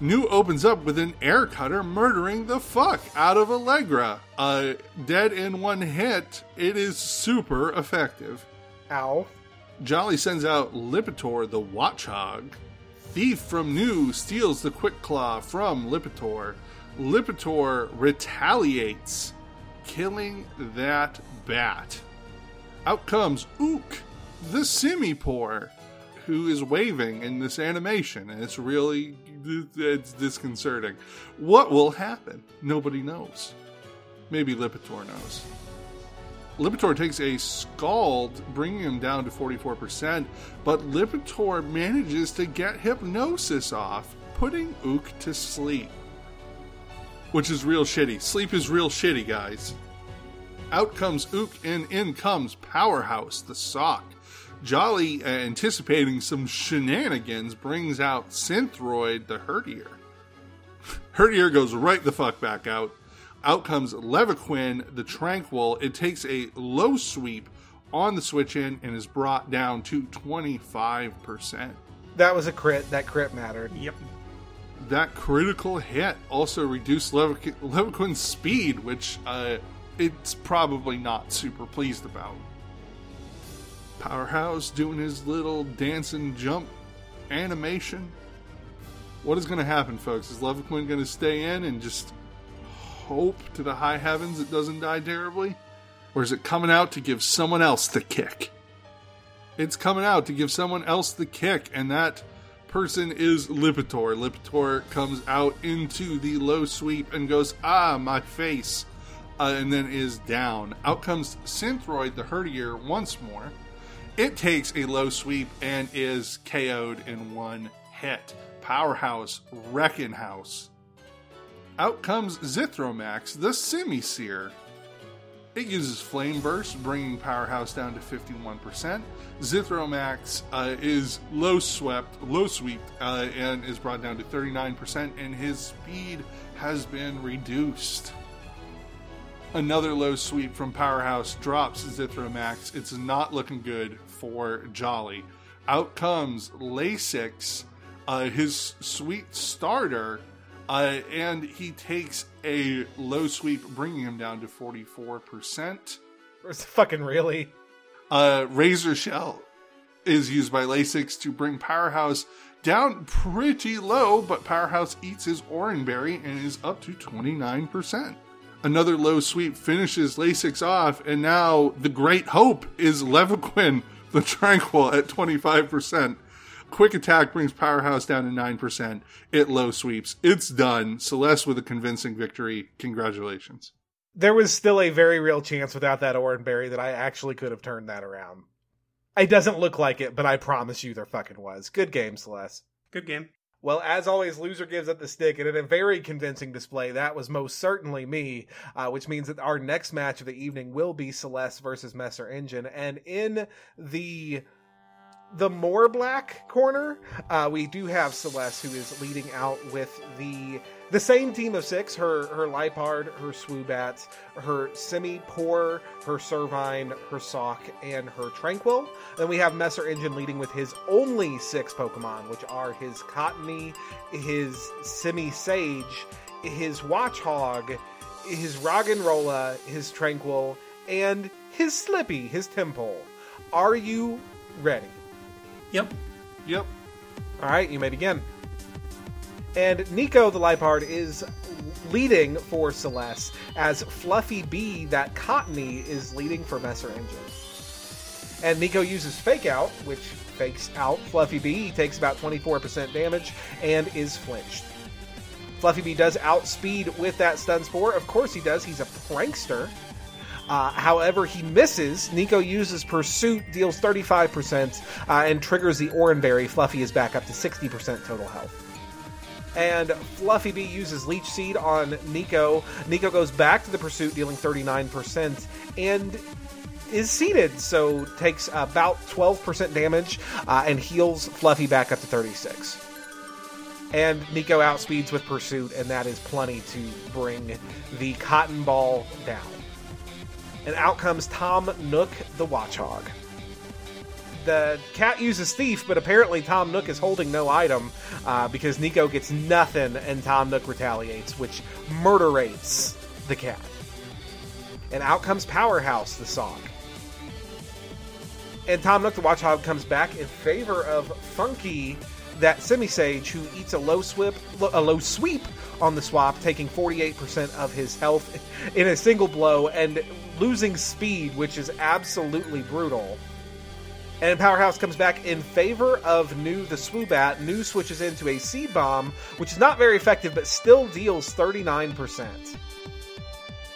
New opens up with an air cutter murdering the fuck out of Allegra. Uh, dead in one hit, it is super effective. Ow. Jolly sends out Lipitor the Watchog. Thief from New steals the Quick Claw from Lipitor. Lipitor retaliates, killing that bat. Out comes Ook, the Simipour, who is waving in this animation, and it's really it's disconcerting. What will happen? Nobody knows. Maybe Lipitor knows. Lipitor takes a scald, bringing him down to 44%, but Lipitor manages to get hypnosis off, putting Ook to sleep. Which is real shitty. Sleep is real shitty, guys. Out comes Ook, and in comes Powerhouse, the Sawk. Jolly, uh, anticipating some shenanigans, brings out Synthroid, the Herdier. Herdier goes right the fuck back out. Out comes Levaquin, the Tranquill. It takes a low sweep on the switch in and is brought down to 25%. That was a crit. That crit mattered. Yep. That critical hit also reduced Levaquin's speed, which uh, it's probably not super pleased about. Powerhouse doing his little dance and jump animation. What is going to happen, folks? Is Levaquin going to stay in and just hope to the high heavens it doesn't die terribly? Or is it coming out to give someone else the kick? It's coming out to give someone else the kick, and that person is Lipitor. Lipitor comes out into the low sweep and goes, Ah, my face. Uh, and then is down. Out comes Synthroid the Herdier once more. It takes a low sweep and is KO'd in one hit. Powerhouse, Wrecking House. Out comes Zithromax, the Simisear. It uses Flame Burst, bringing Powerhouse down to 51%. Zithromax uh, is low swept, low sweep, uh, and is brought down to 39%, and his speed has been reduced. Another low sweep from Powerhouse drops Zithromax. It's not looking good for Jolly. Out comes Lasix, uh, his sweet starter, uh, and he takes a low sweep, bringing him down to 44%. It's fucking really. Uh, Razor Shell is used by Lasix to bring Powerhouse down pretty low, but Powerhouse eats his Oranberry and is up to 29%. Another low sweep finishes Lasix off, and now the great hope is Levaquin, the Tranquill, at 25%. Quick attack brings Powerhouse down to 9%. It low sweeps. It's done. Celeste with a convincing victory. Congratulations. There was still a very real chance without that Oranberry that I actually could have turned that around. It doesn't look like it, but I promise you there fucking was. Good game, Celeste. Good game. Well, as always, loser gives up the stick, and in a very convincing display, that was most certainly me, uh, which means that our next match of the evening will be Celeste versus Messer Engine. And in the the more black corner, uh, we do have Celeste, who is leading out with the the same team of six: her her Liepard, her Swoobats, her Simipour, her Servine, her Sawk, and her Tranquill. Then we have Messer Engine leading with his only six Pokemon, which are his Cottonee, his Simisage, his Watchog, his Roggenrola, his Tranquill, and his Slippy, his Tympole. Are you ready? Yep. Yep. All right, you may begin. And Nico the Liepard is leading for Celeste, as Fluffy B, that Cottonee, is leading for Messer Engine. And Nico uses Fake Out, which fakes out Fluffy B. He takes about 24% damage and is flinched. Fluffy B does outspeed with that stun spore. Of course he does. He's a prankster. Uh, however, he misses. Nico uses Pursuit, deals 35%, uh, and triggers the Oranberry. Fluffy is back up to 60% total health. And Fluffy B uses Leech Seed on Nico. Nico goes back to the Pursuit, dealing 39%, and is seated, so takes about 12% damage uh, and heals Fluffy back up to 36. And Nico outspeeds with Pursuit, and that is plenty to bring the Cotton Ball down and out comes Tom Nook the Watchog. The cat uses Thief, but apparently Tom Nook is holding no item uh, because Nico gets nothing and Tom Nook retaliates, which murderates the cat. And out comes Powerhouse the Sawk. And Tom Nook the Watchog comes back in favor of Funky that Simisage who eats a low sweep, a low sweep on the swap, taking 48% of his health in a single blow and losing speed, which is absolutely brutal. And Powerhouse comes back in favor of New the Swoobat. New switches into a Seed Bomb, which is not very effective, but still deals 39%.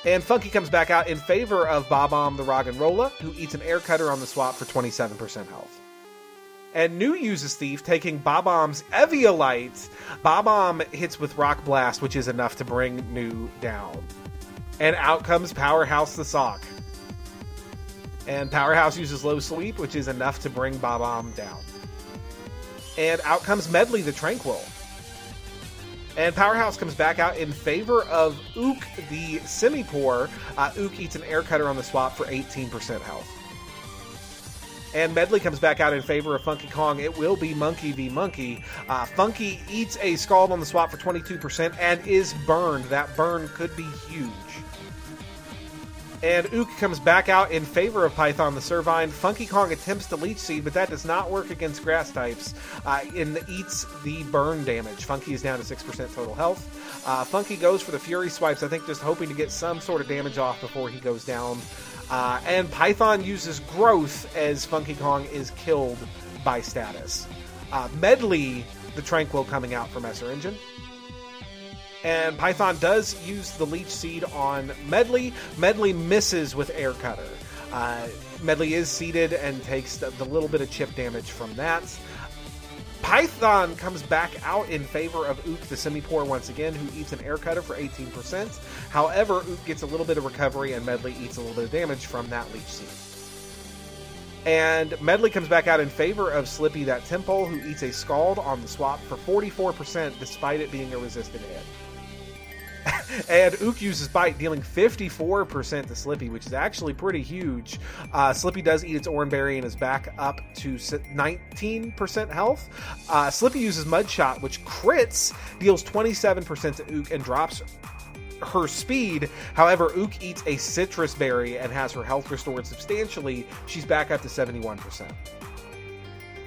And Funky comes back out in favor of Bob-omb the Roggenrola, who eats an Air Cutter on the swap for 27% health. And New uses Thief, taking Bob-omb's Eviolite. Bob-omb hits with Rock Blast, which is enough to bring New down. And out comes Powerhouse the Sawk. And Powerhouse uses Low Sweep, which is enough to bring Bob-omb down. And out comes Medley the Tranquill. And Powerhouse comes back out in favor of Ook the Simipour. Uh, Ook eats an Air Cutter on the swap for 18% health. And Medley comes back out in favor of Funky Kong. It will be Monkey v Monkey. Uh, Funky eats a Scald on the swap for 22% and is burned. That burn could be huge. And Ook comes back out in favor of Python the Servine. Funky Kong attempts to Leech Seed, but that does not work against grass types uh, and eats the burn damage. Funky is down to 6% total health. Uh, Funky goes for the Fury Swipes, I think just hoping to get some sort of damage off before he goes down. Uh, and Python uses Growth as Funky Kong is killed by status. Uh, Medley, the Tranquill coming out from Messer Engine. And Python does use the Leech Seed on Medley. Medley misses with Air Cutter. Uh, Medley is seated and takes the, the, little bit of chip damage from that. Python comes back out in favor of Ook the Simipour once again, who eats an air cutter for 18%. However, Ook gets a little bit of recovery and Medley eats a little bit of damage from that Leech Seed. And Medley comes back out in favor of Slippy that Tympole, who eats a Scald on the swap for 44% despite it being a resisted hit. And Ook uses Bite, dealing 54% to Slippy, which is actually pretty huge. Uh, Slippy does eat its Oranberry and is back up to 19% health. Uh, Slippy uses Mud Shot, which crits, deals 27% to Ook, and drops her speed. However, Ook eats a citrus berry and has her health restored substantially. She's back up to 71%.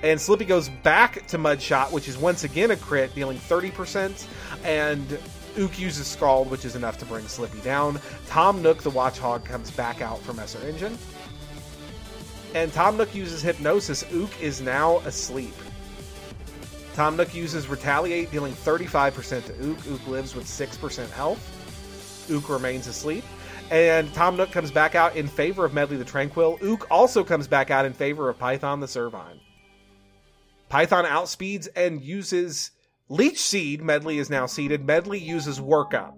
And Slippy goes back to Mud Shot, which is once again a crit, dealing 30%. And Ook uses Scald, which is enough to bring Slippy down. Tom Nook, the Watchog, comes back out from Messer Engine. And Tom Nook uses Hypnosis. Ook is now asleep. Tom Nook uses Retaliate, dealing 35% to Ook. Ook lives with 6% health. Ook remains asleep. And Tom Nook comes back out in favor of Medley the Tranquill. Ook also comes back out in favor of Python the Servine. Python outspeeds and uses Leech Seed. Medley is now seeded. Medley uses Workup.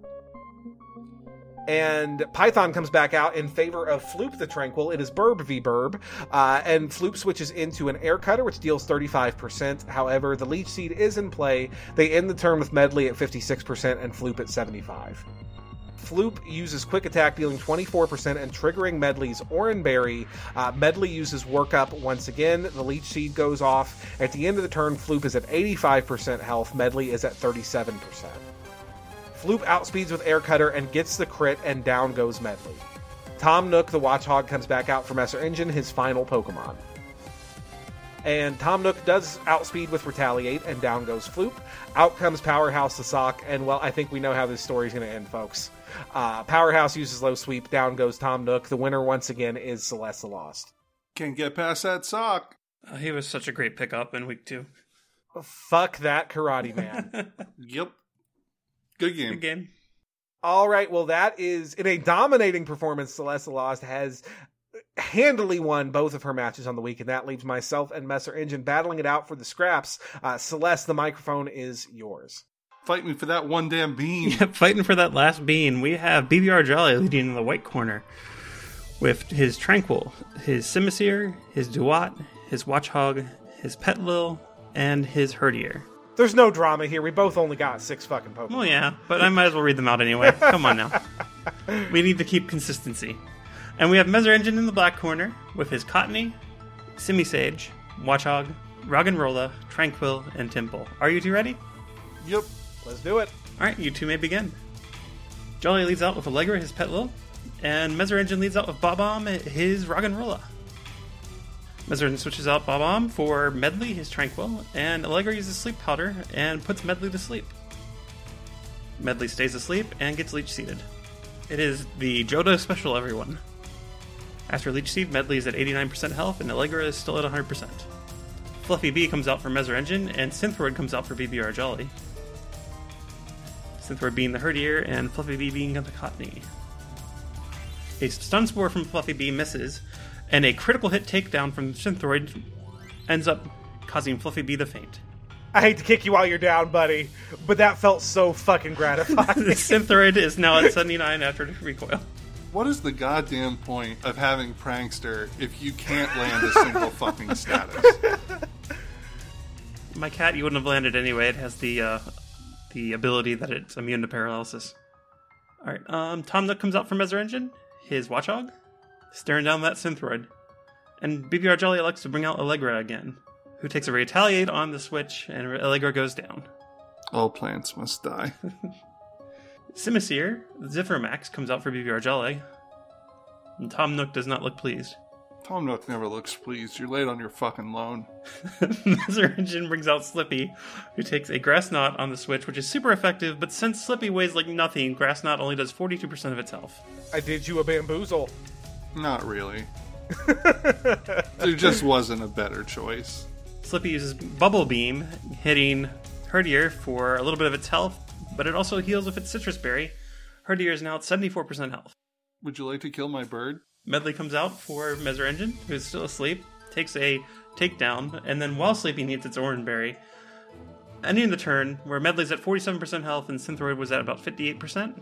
And Python comes back out in favor of Floop the Tranquill. It is Burb v Burb. Uh, and Floop switches into an Air Cutter, which deals 35%. However, the Leech Seed is in play. They end the turn with Medley at 56% and Floop at 75 Floop uses Quick Attack, dealing 24% and triggering Medley's Oranberry. Uh, Medley uses Workup once again. The Leech Seed goes off. At the end of the turn, Floop is at 85% health. Medley is at 37%. Floop outspeeds with Air Cutter and gets the crit, and down goes Medley. Tom Nook, the Watchog, comes back out for Messer Engine, his final Pokemon. And Tom Nook does outspeed with Retaliate, and down goes Floop. Out comes Powerhouse the Sawk, and well, I think we know how this story is going to end, folks. Uh, Powerhouse uses low sweep, down goes Tom Nook. The winner, once again, is Celeste Lost. Can't get past that sock. Uh, he was such a great pickup in week two. Fuck that Karate Man. Yep. Good game. Good game. All right, well, that is in a dominating performance. Celeste Lost has handily won both of her matches on the week, and that leaves myself and Messer Engine battling it out for the scraps. Uh, Celeste, the microphone is yours. Fight me for that one damn bean. Yep, fighting for that last bean. We have BBR Jolly leading in the white corner with his Tranquill, his Simisear, his Dewott, his Watchog, his Petilil, and his Herdier. There's no drama here. We both only got six fucking Pokemon. Well, yeah, but I might as well read them out anyway. Come on now. We need to keep consistency. And we have Messer Engine in the black corner with his Cottonee, Simisage, Watchog, Roggenrola, Tranquill, and Tympole. Are you two ready? Yep. Let's do it. All right, you two may begin. Jolly leads out with Allegra, his pet Lil, and Messer Engine leads out with Bob-omb, his Roggenrola. Messer Engine switches out Bob-omb for Medley, his Tranquill, and Allegra uses Sleep Powder and puts Medley to sleep. Medley stays asleep and gets Leech Seeded. It is the Joda special, everyone. After Leech Seed, Medley is at 89% health, and Allegra is still at 100%. Fluffy B comes out for Messer Engine, and Synthroid comes out for BBR Jolly. Synthroid being the Herdier, and Fluffy B being the Cottonee. A Stun Spore from Fluffy B misses, and a critical hit takedown from Synthroid ends up causing Fluffy B to faint. I hate to kick you while you're down, buddy, but that felt so fucking gratifying. Synthroid is now at 79 after the recoil. What is the goddamn point of having Prankster if you can't land a single fucking status? My cat, you wouldn't have landed anyway. It has the uh, the ability that it's immune to paralysis. All right, um, Tom Nook comes out from Messer Engine, his Watchog, staring down that Synthroid, and BBR Jolly elects to bring out Allegra again, who takes a retaliate on the switch, and Allegra goes down. All plants must die. Simisear, Zithromax comes out for BBR Jolly, and Tom Nook does not look pleased. Tom Nook never looks pleased. You're late on your fucking loan. Messer Engine brings out Slippy, who takes a Grass Knot on the switch, which is super effective, but since Slippy weighs like nothing, Grass Knot only does 42% of its health. I did you a bamboozle. Not really. there just wasn't a better choice. Slippy uses Bubble Beam, hitting Herdier for a little bit of its health, but it also heals with its Citrus Berry. Herdier is now at 74% health. Would you like to kill my bird? Medley comes out for Messer Engine, who's still asleep, takes a takedown, and then while sleeping eats its Oranberry. ending the turn where Medley's at 47% health and Synthroid was at about 58%.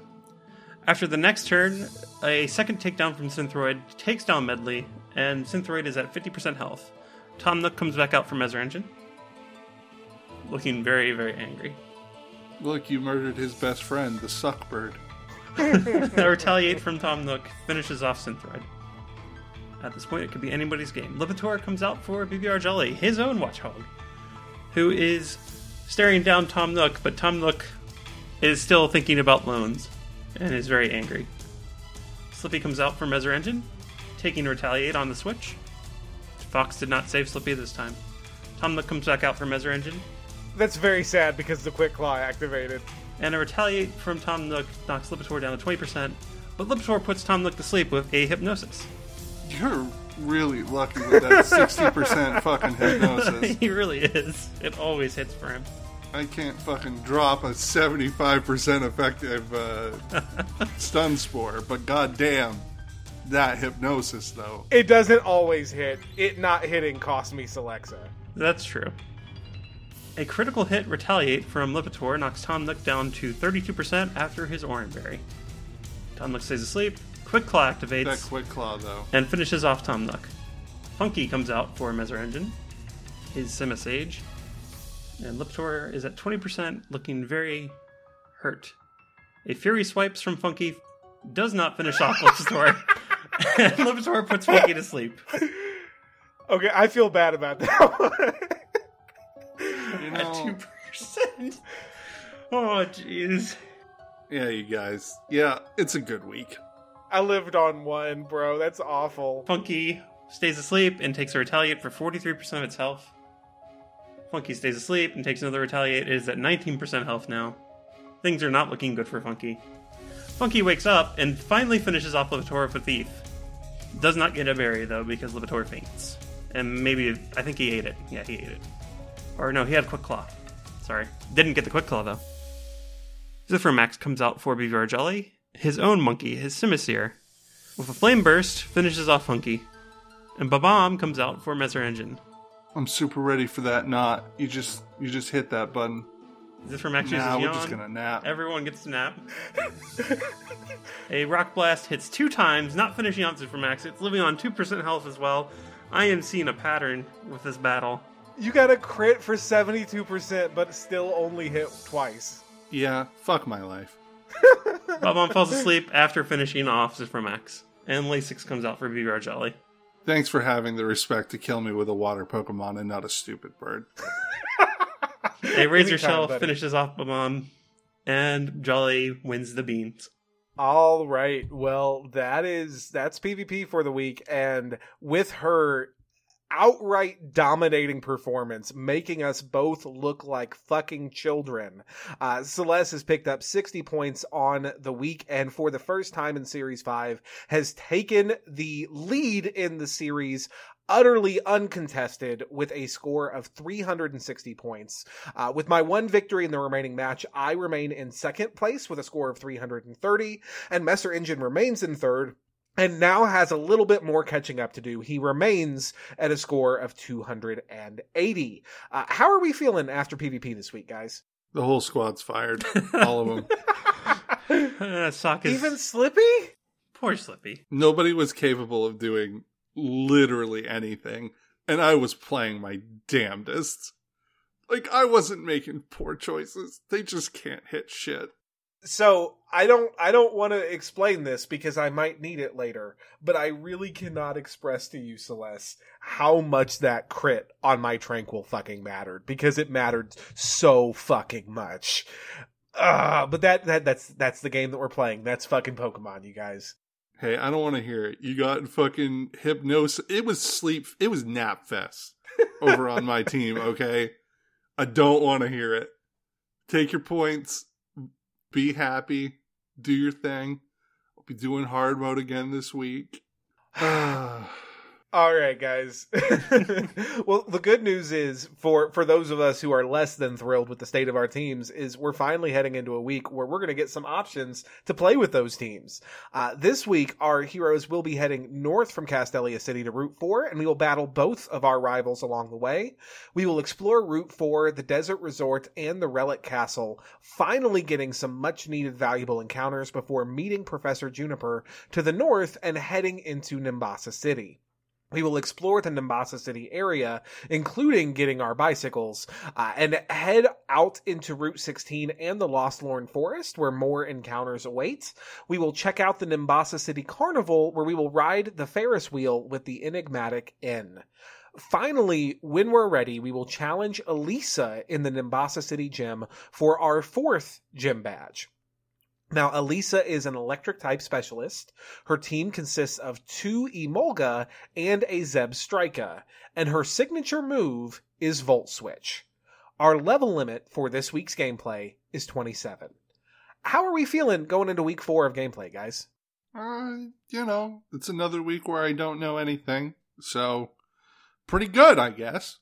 After the next turn, a second takedown from Synthroid takes down Medley, and Synthroid is at 50% health. Tom Nook comes back out from Messer Engine, looking very, very angry. Look, you murdered his best friend, the Suckbird. A retaliate from Tom Nook finishes off Synthroid. At this point, it could be anybody's game. Lipitor comes out for BBR Jolly, his own Watchog, who is staring down Tom Nook, but Tom Nook is still thinking about loans and is very angry. Slippy comes out for Messer Engine, taking Retaliate on the switch. Fox did not save Slippy this time. Tom Nook comes back out for Messer Engine, That's very sad because the quick claw activated. And a Retaliate from Tom Nook knocks Lipitor down to 20%, but Lipitor puts Tom Nook to sleep with a Hypnosis. You're really lucky with that 60% fucking hypnosis. he really is. It always hits for him. I can't fucking drop a 75% effective uh, stun spore, but goddamn, that hypnosis though. It doesn't always hit. It not hitting cost me Celexa. That's true. A critical hit retaliate from Lipitor knocks Tom Nook down to 32% after his Orange Berry. Tom Nook stays asleep, Quick Claw activates, That quick claw though. and finishes off Tom Nook. Funky comes out for Messer Engine, his Simisage, and Lipitor is at 20%, looking very hurt. A Fury swipes from Funky does not finish off Lipitor, and Lipitor puts Funky to sleep. Okay, I feel bad about that. You At know, 2%. Oh, jeez. yeah, you guys. Yeah, it's a good week. I lived on one, bro. That's awful. Funky stays asleep and takes a retaliate for 43% of its health. Funky stays asleep and takes another retaliate. It is at 19% health now. Things are not looking good for Funky. Funky wakes up and finally finishes off Lipitor with a thief. Does not get a berry though because Lipitor faints. And maybe, I think he ate it. Yeah, he ate it. Or no, he had Quick Claw. Sorry. Didn't get the Quick Claw though. Zithromax comes out for BBR Jolly. His own monkey, his Simisear, with a flame burst, finishes off Funky. And Bob-omb comes out for Messer Engine. I'm super ready for that knot. You just you just hit that button. Zithromax uses we're just gonna nap. Everyone gets to nap. a Rock Blast hits two times, not finishing off Zithromax. It's living on 2% health as well. I am seeing a pattern with this battle. You got a crit for 72%, but still only hit twice. Yeah, fuck my life. Bob-omb falls asleep after finishing off Zithromax. And Lasix comes out for BBR Jolly. Thanks for having the respect to kill me with a water Pokemon and not a stupid bird. A Razor Anytime, Shell buddy. finishes off Bob-omb. And Jolly wins the beans. All right. Well, that is that's PvP for the week and with her outright dominating performance, making us both look like fucking children. Uh, Celeste has picked up 60 points on the week and for the first time in Series 5 has taken the lead in the series utterly uncontested with a score of 360 points. Uh, with my one victory in the remaining match, I remain in second place with a score of 330, and Messer Engine remains in third and now has a little bit more catching up to do. He remains at a score of 280. Uh, how are we feeling after PvP this week, guys? The whole squad's fired. All of them. Uh, Sawk is Even Slippy? poor Slippy. Nobody was capable of doing literally anything, and I was playing my damnedest. Like, I wasn't making poor choices. They just can't hit shit. So I don't I don't want to explain this because I might need it later, but I really cannot express to you, Celeste, how much that crit on my tranquill fucking mattered because it mattered so fucking much. Uh, but that that that's that's the game that we're playing. That's fucking Pokemon, you guys. Hey, I don't want to hear it. You got fucking hypnosis. It was sleep. It was nap fest over on my team. Okay, I don't want to hear it. Take your points. Be happy. Do your thing. I'll be doing hard mode again this week. All right, guys. well, the good news is for for those of us who are less than thrilled with the state of our teams is we're finally heading into a week where we're going to get some options to play with those teams. Uh, this week, our heroes will be heading north from Castelia City to Route Four, and we will battle both of our rivals along the way. We will explore Route Four, the Desert Resort, and the Relic Castle, finally getting some much needed valuable encounters before meeting Professor Juniper to the north and heading into Nimbasa City. We will explore the Nimbasa City area, including getting our bicycles, uh, and head out into Route 16 and the Lostlorn Forest, where more encounters await. We will check out the Nimbasa City Carnival, where we will ride the Ferris wheel with the enigmatic N. Finally, when we're ready, we will challenge Elesa in the Nimbasa City Gym for our fourth gym badge. Now, Elesa is an electric type specialist. Her team consists of two Emolga and a Zebstrika, and her signature move is Volt Switch. Our level limit for this week's gameplay is 27. How are we feeling going into week four of gameplay, guys? Uh, you know, it's another week where I don't know anything, so pretty good, I guess.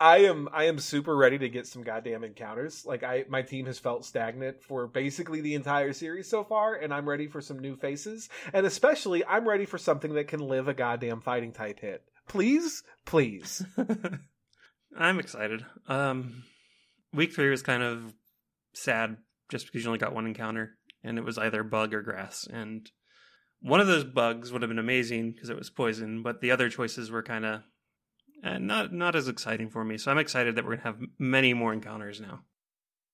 I am I am super ready to get some goddamn encounters. Like I my team has felt stagnant for basically the entire series so far and I'm ready for some new faces and especially I'm ready for something that can live a goddamn fighting type hit. Please, please. I'm excited. Um, week three was kind of sad just because you only got one encounter, and it was either bug or grass. And one of those bugs would have been amazing because it was poison, but the other choices were kind of uh, not not as exciting for me. So I'm excited that we're gonna have many more encounters now.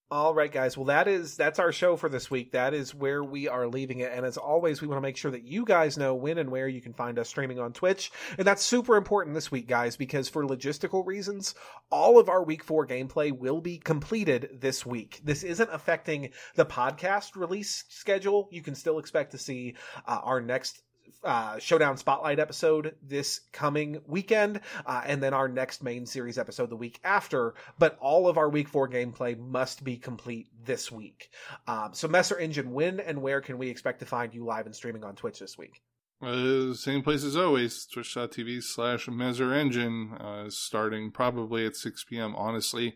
All right, guys. Well, that is that's our show for this week. That is where we are leaving it. And as always, we want to make sure that you guys know when and where you can find us streaming on Twitch. And that's super important this week, guys, because for logistical reasons, all of our week four gameplay will be completed this week. This isn't affecting the podcast release schedule. You can still expect to see uh, our next uh, Showdown Spotlight episode this coming weekend, uh, and then our next main series episode the week after. But all of our week four gameplay must be complete this week. Um, so, Messer Engine, when and where can we expect to find you live and streaming on Twitch this week? Uh, same place as always, twitch.tv slash Messer Engine, uh, starting probably at 6 p.m. Honestly,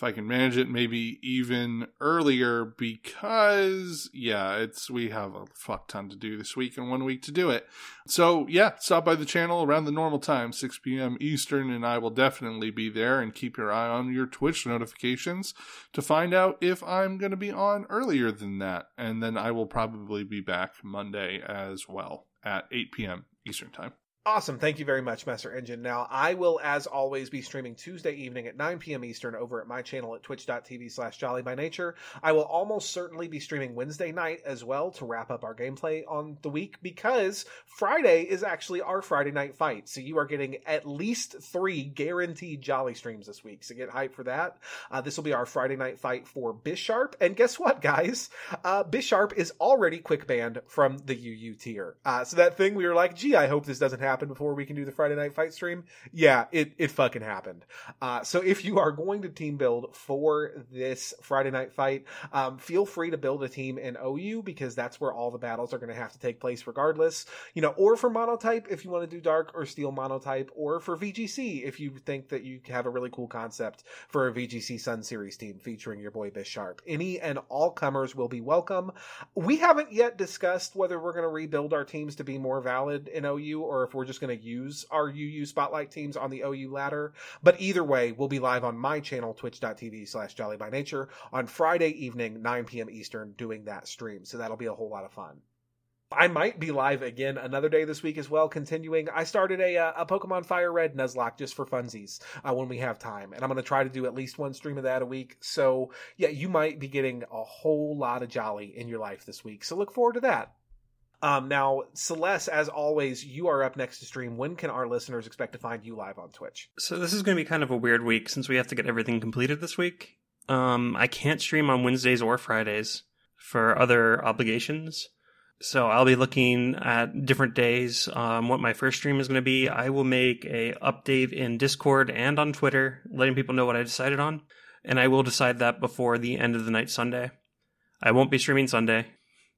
if I can manage it, maybe even earlier because, yeah, it's, we have a fuck ton to do this week and one week to do it. So, yeah, stop by the channel around the normal time, 6 p.m. Eastern, and I will definitely be there and keep your eye on your Twitch notifications to find out if I'm going to be on earlier than that. And then I will probably be back Monday as well at 8 p.m. Eastern Time. Awesome. Thank you very much, Messer Engine. Now, I will, as always, be streaming Tuesday evening at 9 p.m. Eastern over at my channel at twitch.tv slash jolly by nature. I will almost certainly be streaming Wednesday night as well to wrap up our gameplay on the week because Friday is actually our Friday night fight. So you are getting at least three guaranteed jolly streams this week. So get hyped for that. Uh, this will be our Friday night fight for Bisharp. And guess what, guys? Uh, Bisharp is already quick banned from the UU tier. Uh, so that thing we were like, gee, I hope this doesn't happen before we can do the Friday night fight stream. Yeah, it, it fucking happened. Uh, so if you are going to team build for this Friday night fight, um, feel free to build a team in OU because that's where all the battles are going to have to take place regardless. You know, or for monotype if you want to do dark or steel monotype, or for VGC if you think that you have a really cool concept for a VGC Sun Series team featuring your boy Bisharp. Any and all comers will be welcome. We haven't yet discussed whether we're going to rebuild our teams to be more valid in OU or if we're just going to use our UU Spotlight teams on the OU ladder. But either way, we'll be live on my channel, twitch.tv slash jolly by nature, on Friday evening, 9 p.m. Eastern, doing that stream. So that'll be a whole lot of fun. I might be live again another day this week as well. Continuing, I started a uh, a Pokemon Fire Red Nuzlocke just for funsies uh, when we have time, and I'm going to try to do at least one stream of that a week. So yeah, you might be getting a whole lot of jolly in your life this week. So look forward to that. Um, now, Celeste, as always, you are up next to stream. When can our listeners expect to find you live on Twitch? So this is going to be kind of a weird week since we have to get everything completed this week. Um, I can't stream on Wednesdays or Fridays for other obligations. So I'll be looking at different days. Um, what my first stream is going to be. I will make a update in Discord and on Twitter, letting people know what I decided on, and I will decide that before the end of the night Sunday. I won't be streaming Sunday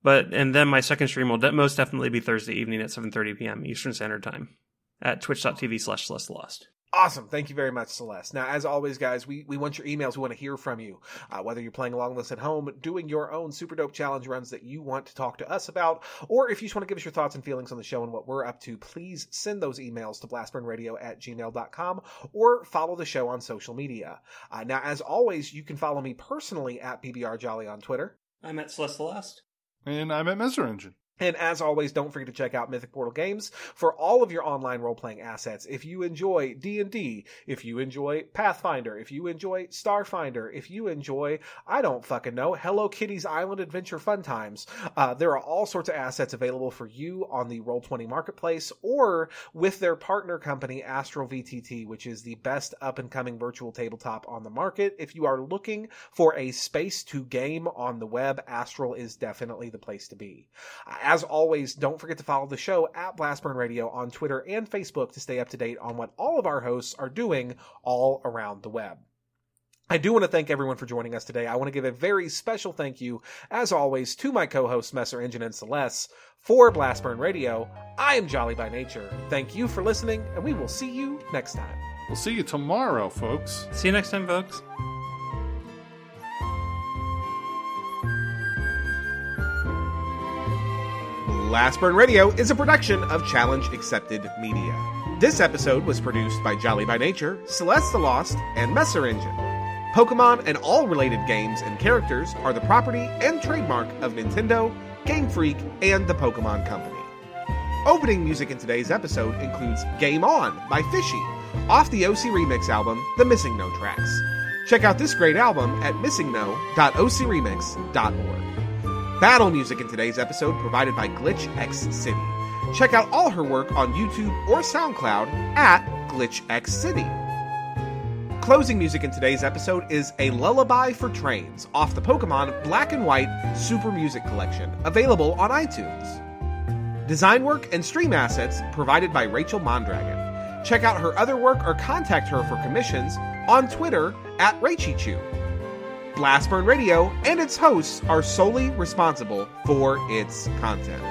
But and then my second stream will de- most definitely be Thursday evening at 7:30 p.m. Eastern Standard Time at twitch.tv slash Celeste Lost. Awesome. Thank you very much, Celeste. Now, as always, guys, we, we want your emails. We want to hear from you. Uh, whether you're playing along with us at home, doing your own super dope challenge runs that you want to talk to us about, or if you just want to give us your thoughts and feelings on the show and what we're up to, please send those emails to blastburnradio at gmail.com or follow the show on social media. Uh, now, as always, you can follow me personally at BBRJolly on Twitter. I'm at Celeste Lost. And I'm at Messer Engine. And as always, don't forget to check out Mythic Portal Games for all of your online role-playing assets. If you enjoy D&D, if you enjoy Pathfinder, if you enjoy Starfinder, if you enjoy, I don't fucking know, Hello Kitty's Island Adventure Fun Times, uh, there are all sorts of assets available for you on the Roll20 Marketplace or with their partner company, Astral VTT, which is the best up-and-coming virtual tabletop on the market. If you are looking for a space to game on the web, Astral is definitely the place to be. As always, don't forget to follow the show at Blastburn Radio on Twitter and Facebook to stay up to date on what all of our hosts are doing all around the web. I do want to thank everyone for joining us today. I want to give a very special thank you, as always, to my co-hosts Messer Engine and Celeste for Blastburn Radio. I am Jolly by nature. Thank you for listening, and we will see you next time. We'll see you tomorrow, folks. See you next time, folks. Last Burn Radio is a production of Challenge Accepted Media. This episode was produced by Jolly by Nature, Celeste the Lost, and Messer Engine. Pokemon and all related games and characters are the property and trademark of Nintendo, Game Freak, and the Pokemon Company. Opening music in today's episode includes Game On by Fishy, off the OC Remix album, The Missing No Tracks. Check out this great album at missingno.ocremix.org. Battle music in today's episode provided by Glitch X City. Check out all her work on YouTube or SoundCloud at Glitch X City. Closing music in today's episode is A Lullaby for Trains off the Pokemon Black and White Super Music Collection, available on iTunes. Design work and stream assets provided by Rachel Mondragon. Check out her other work or contact her for commissions on Twitter at Rachichu. Blastburn Radio and its hosts are solely responsible for its content.